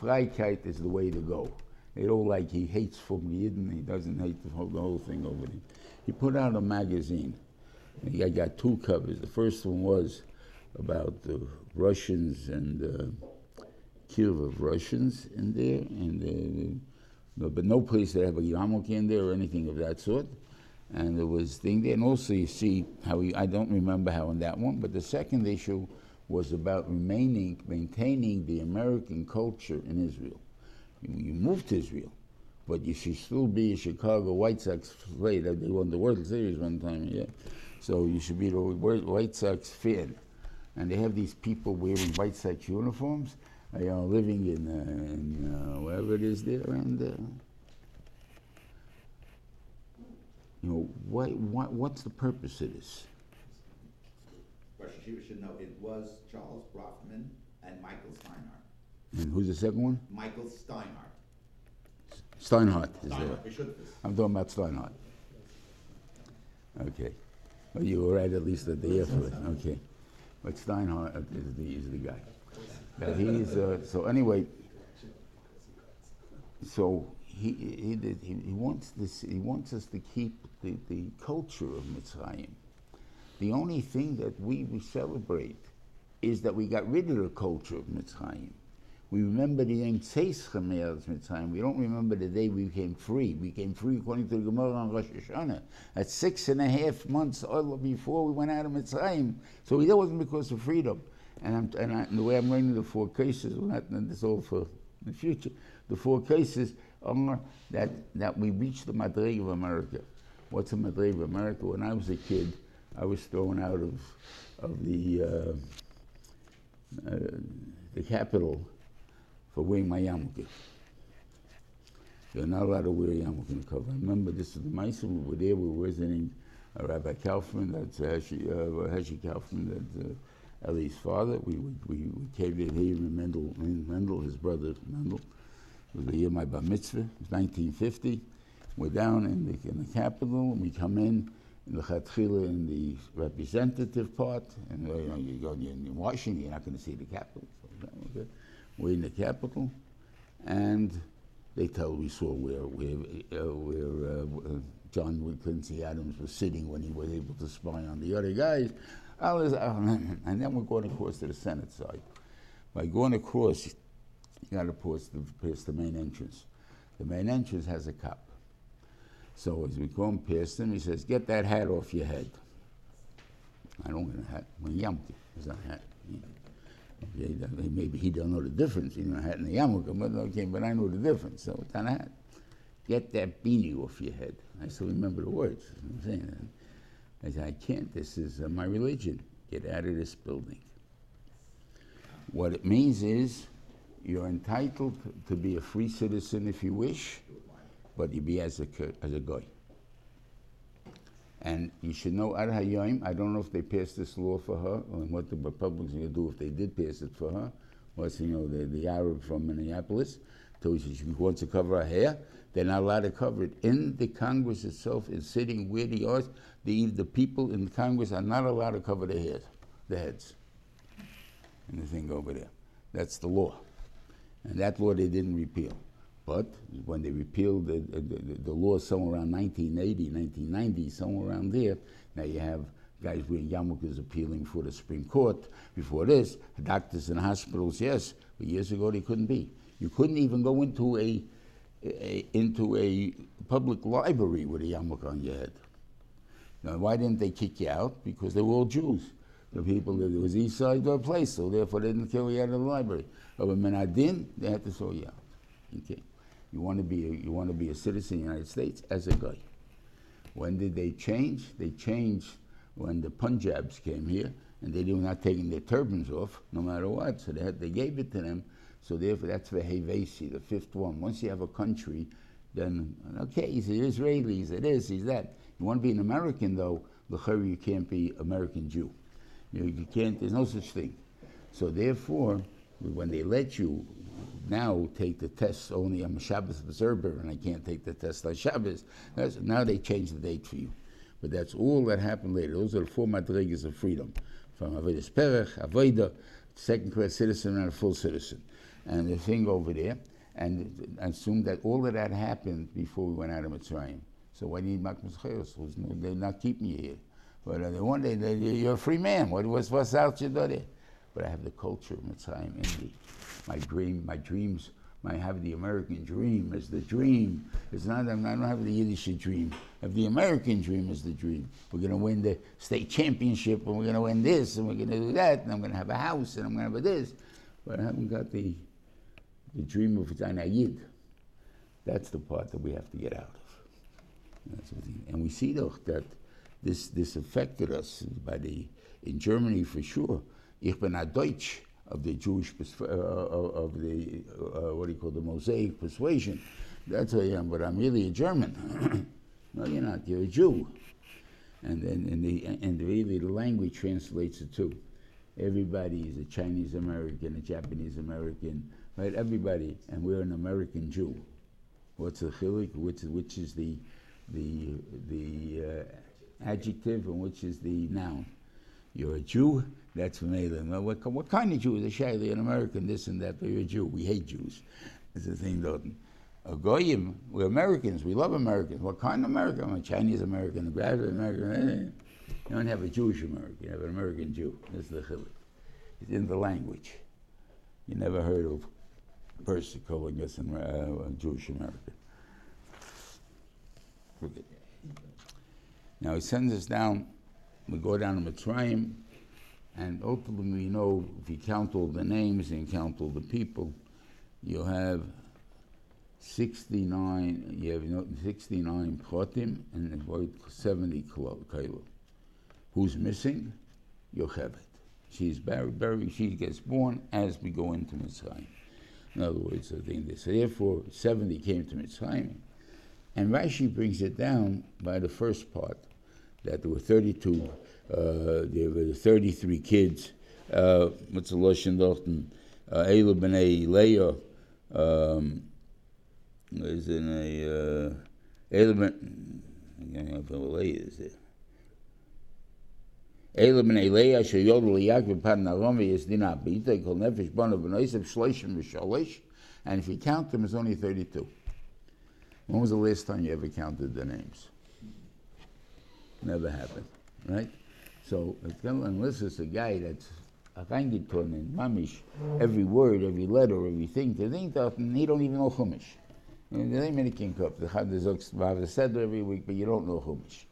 Freiheit is the way to go. They don't like he hates Yidden. He doesn't hate the whole, the whole thing over there. He put out a magazine. He got two covers. The first one was about the Russians and uh, kill of Russians in there, and uh, but no place that have a yarmulke in there or anything of that sort. And there was thing there, and also you see how he, I don't remember how in that one, but the second issue was about remaining, maintaining the American culture in Israel. You, you moved to Israel, but you should still be a Chicago White Sox player. They won the World Series one time, yeah. So you should be the White Sox fan. And they have these people wearing White Sox uniforms, you know, living in, uh, in uh, wherever it is there, and uh, you know, why, why, what's the purpose of this? Rosh Hashiva should know, it was Charles Bronfman and Michael Steinhardt. And who's the second one? Michael Steinhardt. Steinhardt is there. Steinhardt, Bishulfus. I'm talking about Steinhardt. Okay. Well, you were right at least at the airport. Okay. But Steinhardt is the, is the guy. But he's, uh, so anyway, so he, he, did, he, he wants this, he wants us to keep the, the culture of Mitzrayim. The only thing that we, celebrate is that we got rid of the culture of Mitzrayim. We remember the Yom Tzeis Chameres Mitzrayim. We don't remember the day we became free. We became free according to the Gemara on Rosh Hashanah. At six and a half months before we went out of Mitzrayim. So that wasn't because of freedom. And, and, I, and the way I'm learning the four cases, and this all for the future, the four cases are that, that we reached the Madrig of America. What's a Madrig of America? When I was a kid, I was thrown out of, of the, uh, uh, the capital for wearing my yarmulke. You're not allowed to wear a yarmulke the cover. I remember this is the mice we were there, we were visiting uh, Rabbi Kaufman, that's uh, Heshi, uh, Heshi Kaufman, that's uh, Ellie's father. We, we, we, came in here in Mendel, Mendel, his brother Mendel. It was the year my bar mitzvah, it was 1950. We're down in the, in the capital, and we come in the Chatchila in the representative part, and you know, you go in Washington, you're not going to see the capital. So. We're in the capital, and they tell we saw where where uh, where uh, John Quincy Adams was sitting when he was able to spy on the other guys. Was, and then we're going across to the Senate side. By going across, you got to pass the, pass the main entrance. The main entrance has a cop. So as we come past him, he says, "Get that hat off your head." I don't get a hat. When Yamki is a hat. Maybe he don't know the difference, know, a hat and a yarmulke, but okay, but I know the difference. So it's a hat. Get that beanie off your head. I still remember the words. I'm saying I said, I can't. This is uh, my religion. Get out of this building. What it means is you're entitled to be a free citizen if you wish, but you be as a, as a guy. And you should know Ad Hayom, I don't know if they passed this law for her, or what the Republicans are going to do if they did pass it for her. Was, you know, the, the Arab from Minneapolis told you she wants to cover her hair. They're not allowed to cover it. In the Congress itself, is sitting where they are, the, the people in Congress are not allowed to cover their heads, their heads. And the thing over there. That's the law. And that law they didn't repeal. But when they repealed the, the, the, law somewhere around 1980, 1990, somewhere around there, now you have guys wearing yarmulkes appealing for the Supreme Court. Before this, doctors in hospitals, yes, but years ago they couldn't be. You couldn't even go into a, a into a public library with a yarmulke on your head. Now, why didn't they kick you out? Because they were all Jews. The people that was east side of a place, so therefore they didn't kill you out of the library. But when Menadin, they had to throw you out. Okay. You want to be a, you want to be a citizen of the United States as a guy. When did they change? They changed when the Punjabs came here, and they were not taking their turbans off, no matter what. So they had, they gave it to them. So therefore, that's the Hevesi, the fifth one. Once you have a country, then okay, he's an Israeli, he's this, he's that. You want to be an American, though, l'chari, you can't be American Jew. You, you can't. There's no such thing. So therefore, when they let you now take the test only I'm a Shabbos observer and I can't take the test on Shabbos. That's, now they change the date for you. But that's all that happened later. Those are the four madrigas of freedom. From Avedis Perech, Aveda, second class citizen and a full citizen. And the thing over there, and assume that all of that happened before we went out of Mitzrayim. So why do you need Makmas? They're not keeping you here. But one day, you're a free man. What, was what's out your? But I have the culture of Mitzrayim in me my dream, my dreams, I have the American dream as the dream. It's not, I don't have the Yiddish dream. I have the American dream as the dream. We're going to win the state championship, and we're going to win this, and we're going to do that, and I'm going to have a house, and I'm going to have this. But I haven't got the, the dream of Yid. That's the part that we have to get out of. And we see, though, that this, this affected us by the, in Germany for sure. Ich bin a Deutsch of the Jewish, uh, of the, uh, what do you call the Mosaic persuasion. That's who I am, but I'm really a German. no, you're not, you're a Jew. And then and the, and really the language translates it too. Everybody is a Chinese American, a Japanese American, right? Everybody, and we're an American Jew. What's the chilik? Which, which is the, the, the uh, adjective and which is the noun? You're a Jew, that's from Well, what, what kind of Jew is a Shaili, an American, this and that, but you're a Jew. We hate Jews. It's the thing, though. A Goyim, we're Americans, we love Americans. What kind of American? I'm a Chinese American, a graduate American. Eh, eh, eh. You don't have a Jewish American, you have an American Jew. That's the chilik. It's in the language. You never heard of a person calling us uh, a Jewish American. Now he sends us down, we go down to Mitzrayim, and ultimately, you know, if you count all the names and count all the people, you have 69, you have you know, 69 Chotim and about 70 Kailu. Who's missing? Yocheved. She's buried, buried, she gets born as we go into Mitzrayim. In other words, I think this. So therefore, 70 came to Mitzrayim. And Rashi brings it down by the first part that there were 32, uh, there were 33 kids. Uh, What's the Loshen Dochten? Uh, Eilu B'nai Leah. Um, is in a. Eilu B'nai. I don't know if Leah is there. Eilu B'nai Leah, Asher Yodel Yaakov Pad Naromi, Yizdin Abita, Kol Nefesh Bono B'noisev, Shloshim V'sholish. And if you count them, it's only 32. When was the last time you ever counted the names? Never happened, right? So, unless it's a guy that's a reingetan in mamish, every word, every letter, everything, to think that he don't even know Chumash. And there ain't many king cup. The Chad Zok said every week, but you don't know Chumash.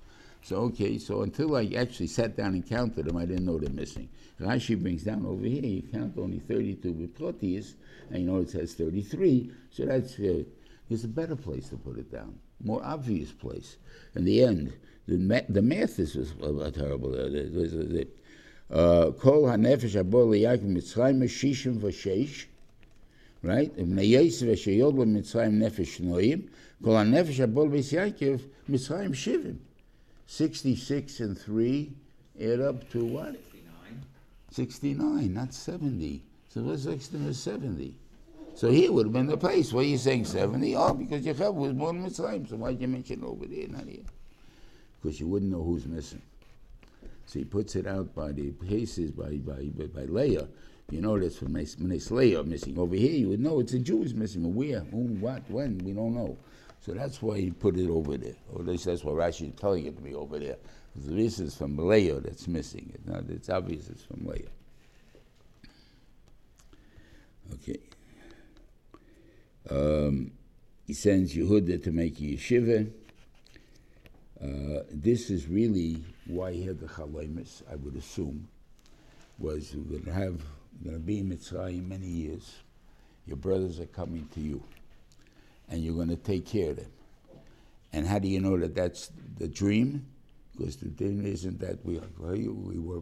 So okay, so until I actually sat down and counted them, I didn't know they're missing. Rashi brings down over here, you count only 32 Biprotis, and you know it says 33, so that's uh, there's a better place to put it down, more obvious place. In the end, the, the math is was, uh, terrible. Uh, the, uh, shishim v'sheish, right? Yosef lo mitzrayim nefesh noyim. Kol mitzrayim shivim. 66 and 3 add up to what? 69. 69, not 70. So what's next to 70? So here would have been the place. Why are you saying 70? Oh, because Yechav was born in Mitzrayim. So why'd you mention over there, not here? Because you wouldn't know who's missing. So he puts it out by the cases, by, by, by, by Leah. You know that's from Menes Leah missing. Over here, you would know it's a Jew is missing. But where, whom, what, when, we don't know. So that's why he put it over there. Or at least that's why Rashi is telling it to be over there. Because this is from Leah that's missing. It's, not, it's obvious it's from Leah. Okay. Um, he sends Yehuda to make a yeshiva. Uh, this is really why he had the chalemis, I would assume, was we're going to have, we're going to be in Mitzrayim many years. Your brothers are coming to you, and you're going to take care of them. And how do you know that that's the dream? Because the dream isn't that we, are, we were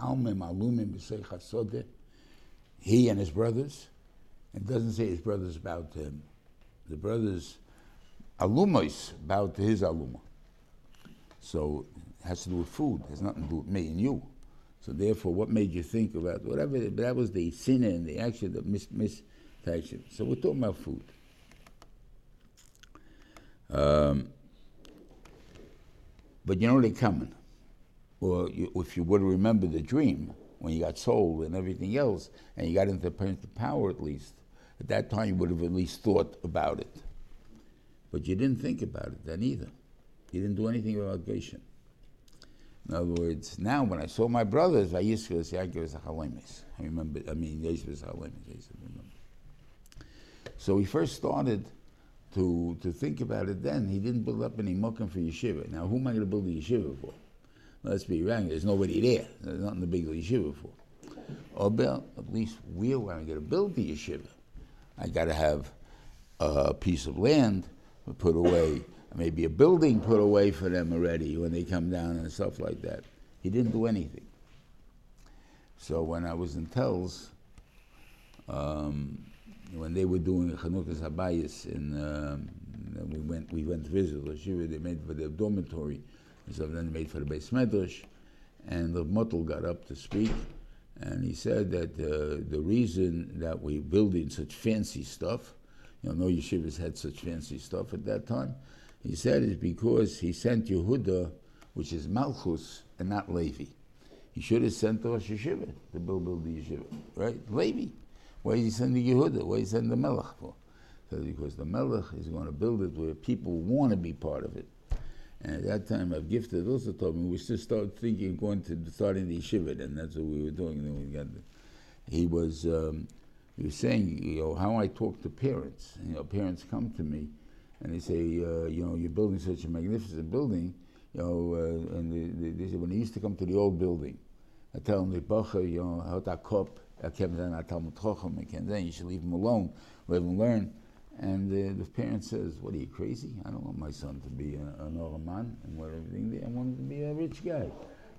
almim alumim he and his brothers. It doesn't say his brothers about him. The brothers alumos about his aluma. So it has to do with food. It has nothing to do with me and you. So therefore, what made you think about whatever? That was the sin and the action, the mis misaction. So we're talking about food. Um, but you know they're coming. Or you, if you would remember the dream when you got sold and everything else, and you got into the power at least, at that time you would have at least thought about it. But you didn't think about it then either. You didn't do anything about Geshem. In other words, now when I saw my brothers, I used to say, I to the Chalames." I remember, I mean, Yosef was remember. So he first started to, to think about it then. He didn't build up any mukim for yeshiva. Now, who am I going to build a yeshiva for? Let's be wrong, there's nobody there. There's nothing to build a yeshiva for. Or build, at least I going to build the yeshiva? I got to have a piece of land put away, maybe a building put away for them already when they come down and stuff like that. He didn't do anything. So when I was in Telz, um, when they were doing Chanukas Habayis, and um, we went we went to visit the Shiva, they made for their dormitory, and so then they made for the Beis Medrash, and the Motel got up to speak, and he said that uh, the reason that we building such fancy stuff, you know, no yeshivas had such fancy stuff at that time, he said it's because he sent Yehuda, which is Malchus, and not Levi. He should have sent the Rosh Yeshiva to build, build the yeshiva, right? Levi. Why is he sending Yehuda? Why is he sending the Melech for? So because the Melech is going to build it where people want to be part of it. And at that time, I've gifted also told me we should start thinking going to starting the yeshiva, and that's what we were doing. then we got the, he was um, was saying, you know, how I talk to parents. You know, parents come to me and they say, uh, you know, you're building such a magnificent building, you know, uh, and they, they, say when they used to come to the old building, I tell them the you know, how to cop, I kept them Chochem, and then you should leave them alone, let them learn. And the parent says, "What are you crazy? I don't want my son to be an Oraman and what everything. I want him to be a rich guy.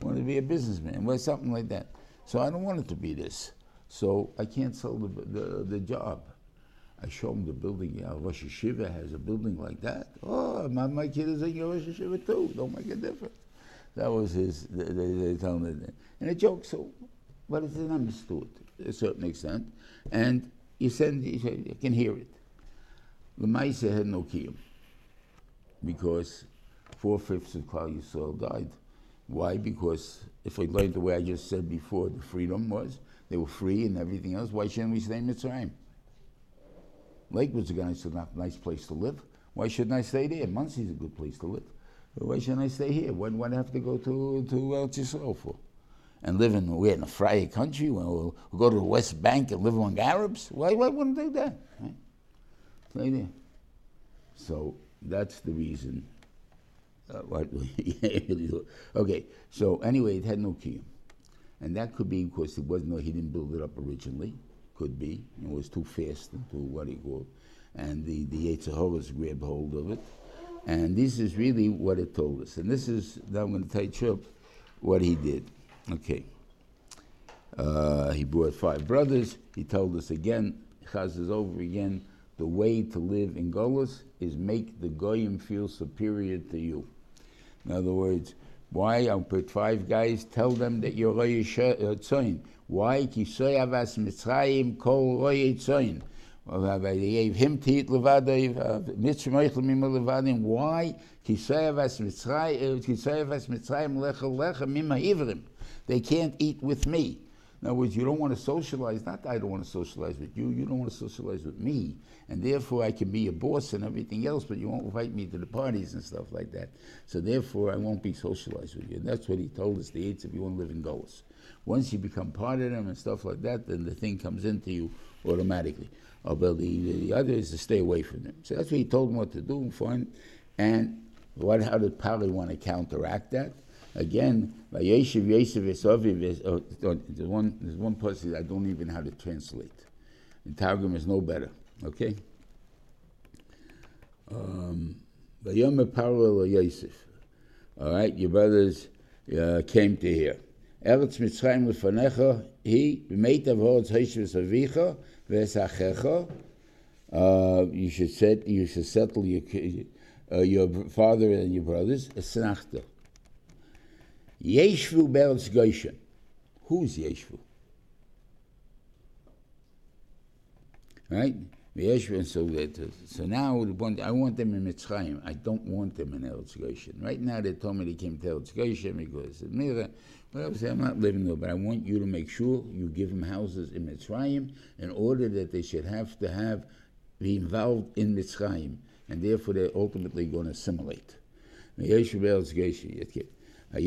I want him to be a businessman, or something like that. So I don't want it to be this. So I can't sell the the, the job. I show him the building. Yeah, Rosh Yeshiva has a building like that. Oh, my, my kid is in Rosh Yeshiva too. Don't make a difference. That was his. They, they, tell him that, and a joke. So, but it's understood to a certain extent, and you send you, can hear it. The Maisa had no kiyum because four fifths of Klal Yisrael died. Why? Because if we learned the way I just said before, the freedom was they were free and everything else. Why shouldn't we stay in Mitzrayim? Lakewood's a nice, nice place to live. Why shouldn't I stay there? Monsey's a good place to live. Why shouldn't I stay here? What do I have to go to to Eretz Yisrael for? And live in we're in a free country. We'll, we'll go to the West Bank and live among Arabs. Why, why wouldn't they do that? Right? Stay there. So that's the reason. Uh, okay. So anyway, it had no kiyum, and that could be because it wasn't. He didn't build it up originally. Could be it was too fast too what he called, and the the Yetzirahs grabbed hold of it, and this is really what it told us. And this is now I'm going to touch up what he did. Okay. Uh, he brought five brothers. He told us again, Chaz is over again. The way to live in Golos is make the goyim feel superior to you. In other words, why? I'll put five guys, tell them that you're Roy uh, Tzoin. Why? Ki avas Mitzrayim kol Roy Tzoin. They gave him to eat levadim, uh, mitzvah levadim. Why? Ki avas uh, Mitzrayim, lecha lecha mima ivrim. They can't eat with me. In other words, you don't want to socialize. Not that I don't want to socialize with you. You don't want to socialize with me, and therefore I can be your boss and everything else, but you won't invite me to the parties and stuff like that. So therefore, I won't be socialized with you. And that's what he told us. The eights if you want to live in goals. Once you become part of them and stuff like that, then the thing comes into you automatically. Although the, the other is to stay away from them. So that's what he told them what to do and fine. And what? How did Pali want to counteract that? Again, Vayeshiv Esaviv is, oh, oh, there's one, there's one person I don't even know how to translate. The Targum is no better, okay? Um, Vayom parallel Yosef. All right, your brothers uh, came to here. Eretz Mitzrayim lefanecha, he b'meitav ha'otz ha'ishes avicha v'esachecha. Uh, you should set, you should settle your, uh, your father and your brothers. Esnachta. Yeshvu Beretz Goshen. Who's Yeshvu? Right? Yeshvu, and so that, so now I want them in Mitzrayim. I don't want them in Eretz Goshen. Right now they told me they came to Eretz Goshen because of Mira. But I say I'm not living there, but I want you to make sure you give them houses in Mitzrayim in order that they should have to have be involved in Mitzrayim, and therefore they're ultimately going to assimilate. Yeshvu Beretz Goshen. Uh,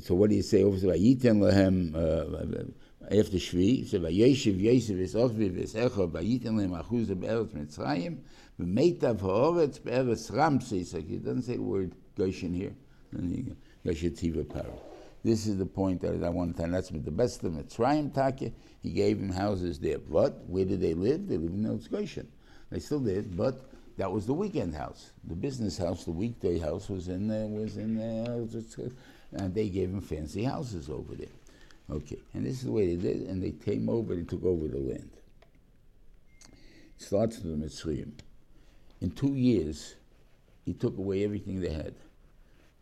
so what do you say over? Vayitem lehem uh, after Shvi. So Vayeshiv Yosef is Ochvi v'Esecha Vayitem lehem achuz be'eretz Mitzrayim v'meitav ha'oretz be'eretz Ramses. Like he doesn't say the word Goshen here. Goshen Tiva Paro. This is the point that I want to tell. That's the best of Mitzrayim Take. He gave him houses there. But where did they live? They lived in Eretz Goshen. They still did, but that was the weekend house. The business house, the weekday house was in there, was in there, and they gave him fancy houses over there. Okay, and this is the way they did, and they came over and took over the land. It starts with the Mitzrayim. In two years, he took away everything they had.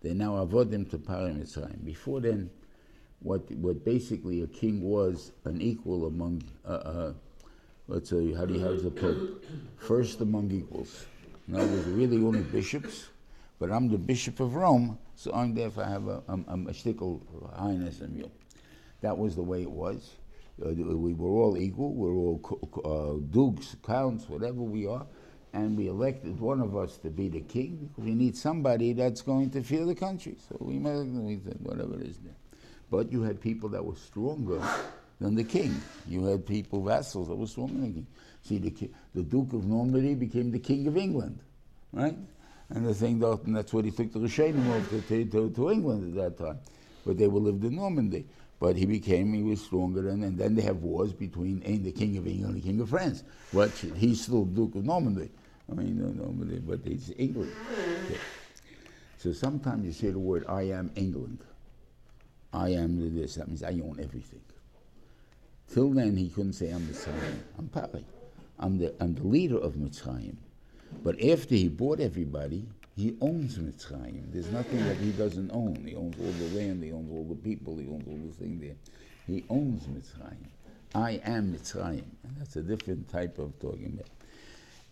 They now avodim to Pari Mitzrayim. Before then, what what basically a king was an equal among uh, uh, let's say, how do you have the Pope? First among equals. In other words, really only bishops, but I'm the Bishop of Rome, so I'm therefore I have a, a, a shtickle highness and you. That was the way it was. Uh, we were all equal. We were all uh, dukes, counts, whatever we are, and we elected one of us to be the king we need somebody that's going to fear the country. So we we whatever it is. There. But you had people that were stronger than the king. You had people, vassals, that were stronger than the king. See, the, the Duke of Normandy became the King of England, right? And the thing that, and that's what he took the Rishonim over to, to, to, England at that time. But they were lived in Normandy. But he became, he was stronger than, and then they have wars between eh, the King of England and the King of France. But he's still Duke of Normandy. I mean, no, Normandy, but it's England. Mm-hmm. Okay. So sometimes you say the word, I am England. I am this. That means I own everything. Till then, he couldn't say, I'm Mitzrayim. I'm Pari. I'm the, I'm the leader of Mitzrayim. But after he bought everybody, He owns Mitzrayim. There's nothing that he doesn't own. He owns all the land, he owns all the people, he owns all the thing there. He owns Mitzrayim. I am Mitzrayim. And that's a different type of talking about.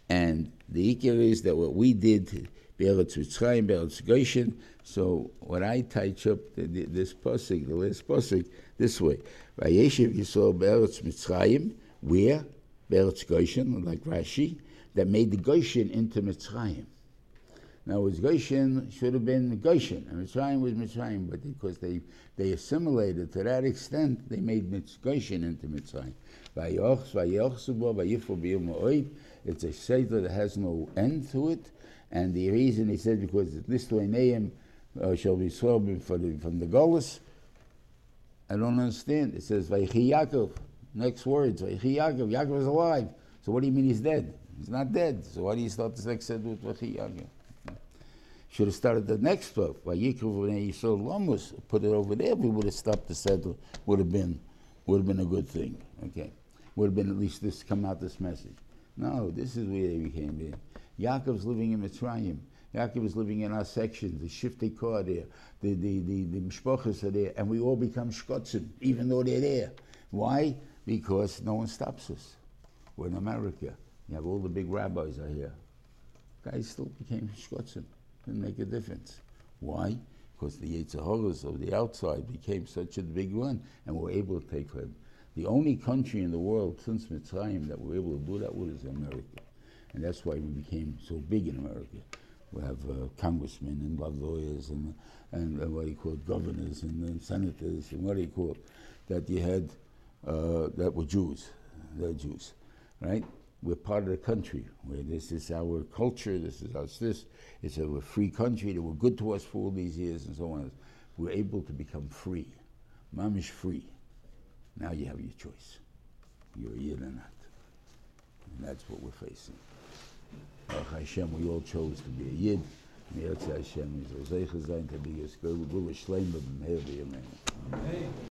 And the ikir is that what we did, Be'eretz Mitzrayim, Be'eretz Goshen, so when I touch up the, the, this pasuk, the last pasuk, this way. Vayeshev Yisrael Be'eretz Mitzrayim, where? Be'eretz Goshen, like Rashi, that made the Goshen into Mitzrayim. Now, it Goshen should have been Goshen, and Mitzrayim was Mitzrayim, but because they, they assimilated to that extent, they made Mitz, Goshen into Mitzrayim. It's a seder that has no end to it, and the reason he says because this Lithuanian uh, shall be swerving for the, from the. I don't understand. It says Vayichi Yaakov. Next words, Vayichi Yaakov. Yaakov is alive. So what do you mean he's dead? He's not dead. So why do you start the next seder with Vayichi Yaakov? Should have started the next book. Vayikru v'nei Yisrael Lomus. Put it over there. We would have stopped the seder. Would have been, would have been a good thing. Okay, would have been at least this come out this message. No, this is where they became there. Yaakov's living in Mitzrayim. Yaakov is living in our section. The Shiftei Kor there. The the the, the mishpachas are there, and we all become shkotzim, even though they're there. Why? Because no one stops us. We're in America. You have all the big rabbis are here. Guys still became shkotzim. Didn't make a difference. Why? Because the Yetzahoras of the outside became such a big one, and we're able to take them. The only country in the world since Mitzrayim that we're able to do that with is America. And that's why we became so big in America. We have uh, congressmen and lawyers and, and uh, what do you call it, governors and, and senators and what do you call it, that you had, uh, that were Jews. They're Jews, right? We're part of the country where this is our culture, this is us this. It's a free country, they were good to us for all these years and so on. We're able to become free. Mamish free. Now you have your choice. You're yid or not. And that's what we're facing. Baruch Hashem, we all chose to be a Yid. Mir Hashem, we shall zeichel sein, to be a Yisrael, we will a Shleim, Amen.